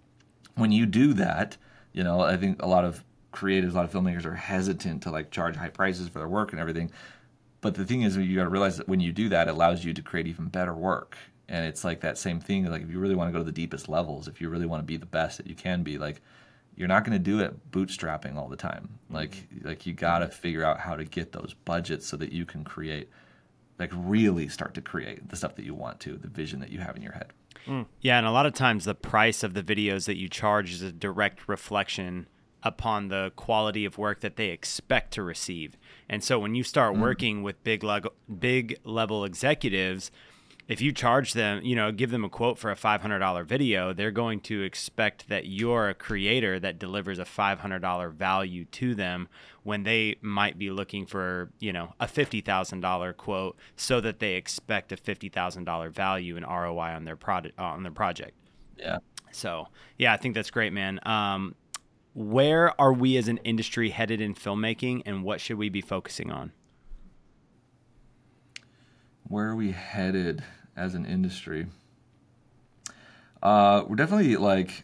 when you do that you know i think a lot of creatives a lot of filmmakers are hesitant to like charge high prices for their work and everything. But the thing is you got to realize that when you do that it allows you to create even better work. And it's like that same thing like if you really want to go to the deepest levels if you really want to be the best that you can be like you're not going to do it bootstrapping all the time. Like mm-hmm. like you got to figure out how to get those budgets so that you can create like really start to create the stuff that you want to the vision that you have in your head mm. yeah and a lot of times the price of the videos that you charge is a direct reflection upon the quality of work that they expect to receive and so when you start mm. working with big level big level executives if you charge them, you know, give them a quote for a $500 video, they're going to expect that you're a creator that delivers a $500 value to them when they might be looking for, you know, a $50,000 quote so that they expect a $50,000 value and ROI on their product on their project. Yeah. So, yeah, I think that's great, man. Um, where are we as an industry headed in filmmaking and what should we be focusing on? Where are we headed? As an industry. Uh, we're definitely like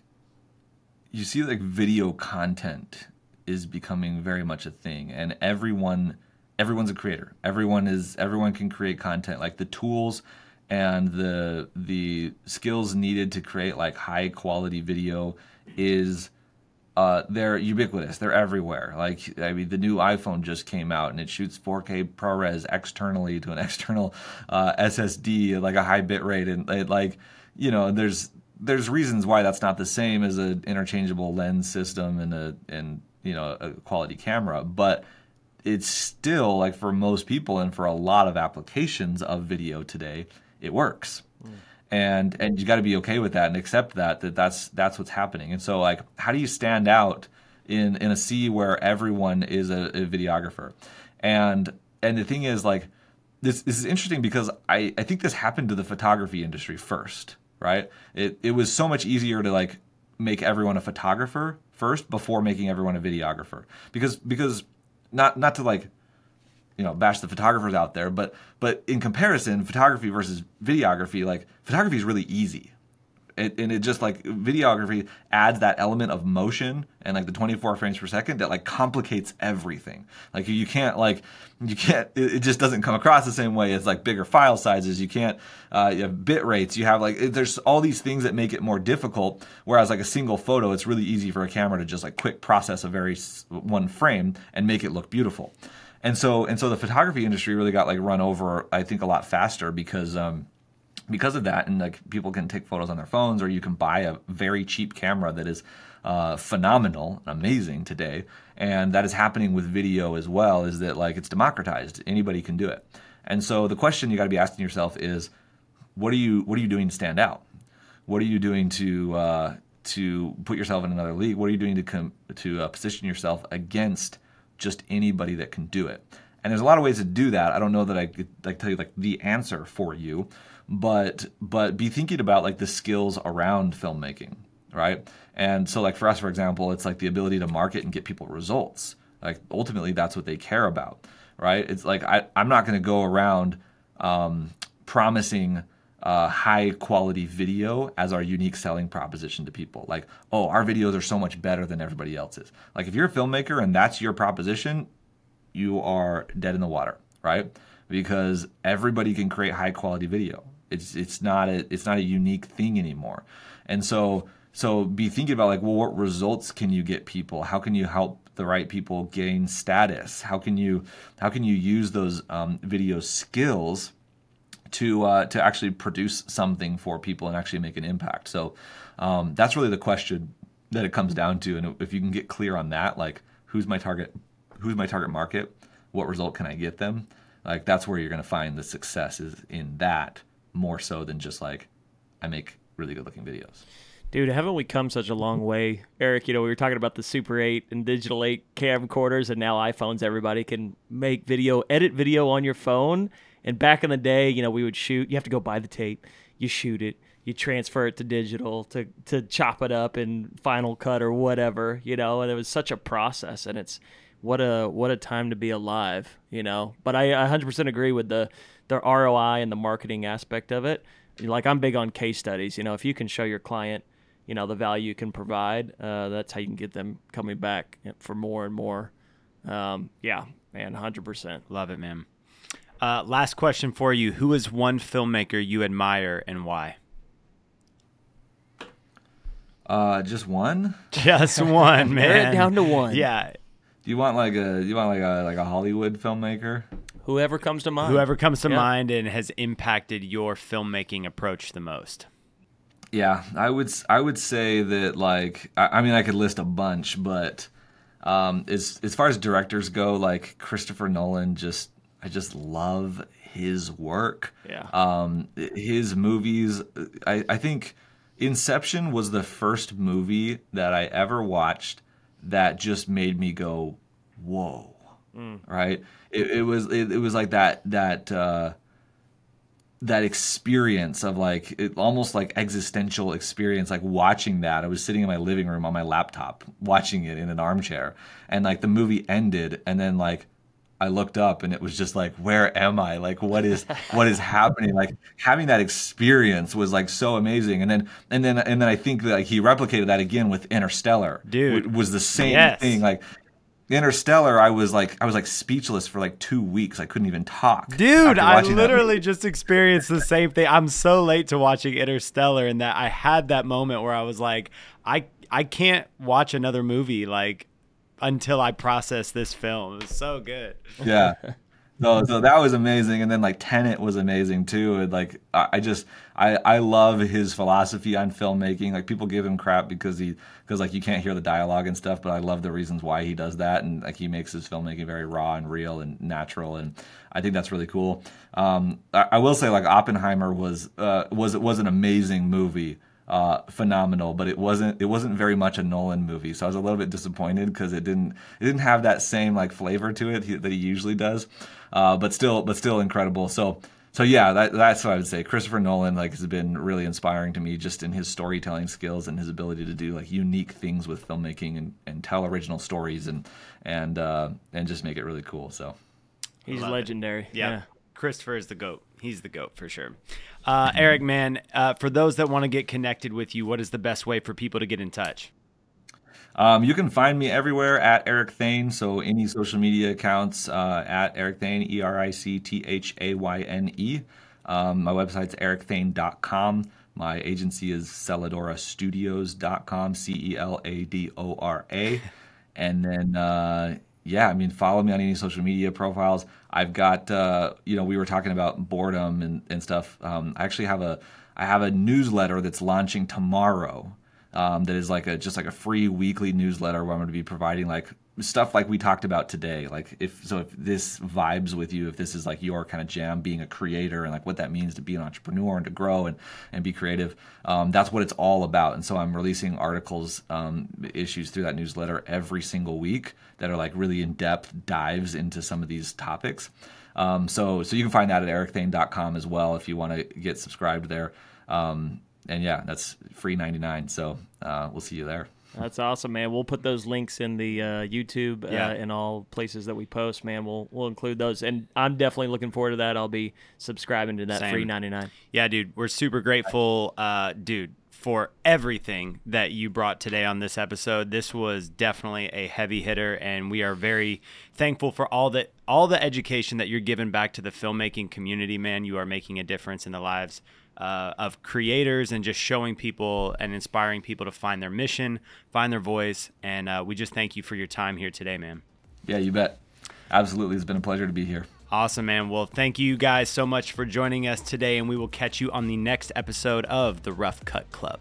you see like video content is becoming very much a thing and everyone everyone's a creator everyone is everyone can create content like the tools and the the skills needed to create like high quality video is uh, they're ubiquitous. They're everywhere. Like I mean, the new iPhone just came out and it shoots 4K ProRes externally to an external uh, SSD, like a high bit rate, and it, like you know, there's there's reasons why that's not the same as an interchangeable lens system and a and you know a quality camera, but it's still like for most people and for a lot of applications of video today, it works. Mm and and you got to be okay with that and accept that that that's that's what's happening. And so like how do you stand out in in a sea where everyone is a, a videographer? And and the thing is like this, this is interesting because I, I think this happened to the photography industry first right? It, it was so much easier to like make everyone a photographer first before making everyone a videographer. Because because not not to like you know bash the photographers out there, but but in comparison, photography versus videography, like photography is really easy. It, and it just like videography adds that element of motion and like the 24 frames per second that like complicates everything. Like you can't like you can't it, it just doesn't come across the same way as like bigger file sizes. You can't uh, you have bit rates. You have like it, there's all these things that make it more difficult whereas like a single photo it's really easy for a camera to just like quick process a very one frame and make it look beautiful and so and so the photography industry really got like run over i think a lot faster because um because of that and like people can take photos on their phones or you can buy a very cheap camera that is uh, phenomenal and amazing today. And that is happening with video as well is that like it's democratized. Anybody can do it. And so the question you got to be asking yourself is what are you what are you doing to stand out? What are you doing to uh, to put yourself in another league? What are you doing to com- to uh, position yourself against just anybody that can do it. And there's a lot of ways to do that. I don't know that i could like tell you like the answer for you but but be thinking about like the skills around filmmaking right? And so like for us for example it's like the ability to market and get people results. Like ultimately that's what they care about right? It's like I, i'm not going to go around um, promising uh, high quality video as our unique selling proposition to people. Like, oh, our videos are so much better than everybody else's. Like, if you're a filmmaker and that's your proposition, you are dead in the water, right? Because everybody can create high quality video. It's it's not a it's not a unique thing anymore. And so so be thinking about like, well, what results can you get people? How can you help the right people gain status? How can you how can you use those um, video skills to uh, to actually produce something for people and actually make an impact? So um, that's really the question that it comes down to. And if you can get clear on that, like who's my target who's my target market? What result can I get them? Like that's where you're going to find the success is in that more so than just like I make really good looking videos. Dude, haven't we come such a long way, Eric? You know, we were talking about the Super 8 and digital 8 camcorders, and now iPhones. Everybody can make video, edit video on your phone. And back in the day, you know, we would shoot. You have to go buy the tape. You shoot it. You transfer it to digital to to chop it up in Final Cut or whatever. You know, and it was such a process. And it's what a what a time to be alive. You know, but I 100% agree with the the ROI and the marketing aspect of it. Like I'm big on case studies. You know, if you can show your client you know the value you can provide uh, that's how you can get them coming back for more and more um, yeah man 100% Love it, man. Uh, last question for you: Who is one filmmaker you admire and why? Uh, just one? Just one, man. Narrow it down to one. Yeah, Do you want like a do you want like a like a Hollywood filmmaker? whoever comes to mind whoever comes to Yeah. mind and has impacted your filmmaking approach the most. Yeah, I would s- I would say that like I, I mean I could list a bunch, but um, as as far as directors go, like Christopher Nolan, just I just love his work. Yeah. Um, his movies, I I think Inception was the first movie that I ever watched that just made me go, whoa. Right? It, it was it, it was like that that. Uh, that experience of like it, almost like existential experience like watching that i was sitting in my living room on my laptop watching it in an armchair and like the movie ended and then like i looked up and it was just like where am i like what is what is happening like having that experience was like so amazing and then and then and then i think that like he replicated that again with interstellar Dude. It was the same Yes. thing like Interstellar, I was like, I was like speechless for like two weeks. I couldn't even talk. Dude, I literally just experienced the same thing. I'm so late to watching Interstellar and that I had that moment where I was like, I I can't watch another movie like until I process this film. It was so good. yeah. So, so that was amazing, and then like Tenet was amazing too. And like I, I just I I love his philosophy on filmmaking. Like people give him crap because he because like you can't hear the dialogue and stuff, but I love the reasons why he does that, and like he makes his filmmaking very raw and real and natural, and I think that's really cool. Um, I, I will say like Oppenheimer was uh was was an amazing movie uh, phenomenal, but it wasn't it wasn't very much a Nolan movie. So I was a little bit disappointed because it didn't it didn't have that same like flavor to it he, that he usually does. Uh, but still but still incredible. So so yeah, that, that's what I would say. Christopher Nolan like has been really inspiring to me just in his storytelling skills and his ability to do like unique things with filmmaking and, and tell original stories and and uh, and just make it really cool. So He's Love legendary. Yeah. Yeah. Christopher is the goat. He's the goat for sure. Uh, Eric, man, uh, for those that want to get connected with you, what is the best way for people to get in touch? Um, you can find me everywhere at Eric Thayne. So any social media accounts uh, at Eric Thayne, E R I C T H A Y N E. Um, my website's ericthayne.com. My agency is cellardoorstudios.com, C E L A D O R A. And then, uh, yeah, I mean, follow me on any social media profiles. I've got, uh, you know, we were talking about boredom and, and stuff. Um, I actually have a, I have a newsletter that's launching tomorrow um, that is like a just like a free weekly newsletter where I'm going to be providing like stuff like we talked about today. Like if so, if this vibes with you, if this is like your kind of jam, being a creator and like what that means to be an entrepreneur and to grow and and be creative, um, that's what it's all about. And so I'm releasing articles, um, issues through that newsletter every single week that are like really in depth dives into some of these topics. Um, so so you can find that at ericthayne.com as well if you want to get subscribed there. Um, and yeah, that's free 99. So uh, we'll see you there. That's awesome, man. We'll put those links in the uh, YouTube Yeah. uh, and all places that we post, man. We'll we'll include those, and I'm definitely looking forward to that. I'll be subscribing to that Same. free 99. Yeah, dude, we're super grateful, uh, dude, for everything that you brought today on this episode. This was definitely a heavy hitter, and we are very thankful for all the all the education that you're giving back to the filmmaking community. Man, you are making a difference in the lives uh, of creators and just showing people and inspiring people to find their mission, find their voice. And uh, we just thank you for your time here today, man. Yeah, you bet. Absolutely. It's been a pleasure to be here. Awesome, man. Well, thank you guys so much for joining us today, and we will catch you on the next episode of the Rough Cut Club.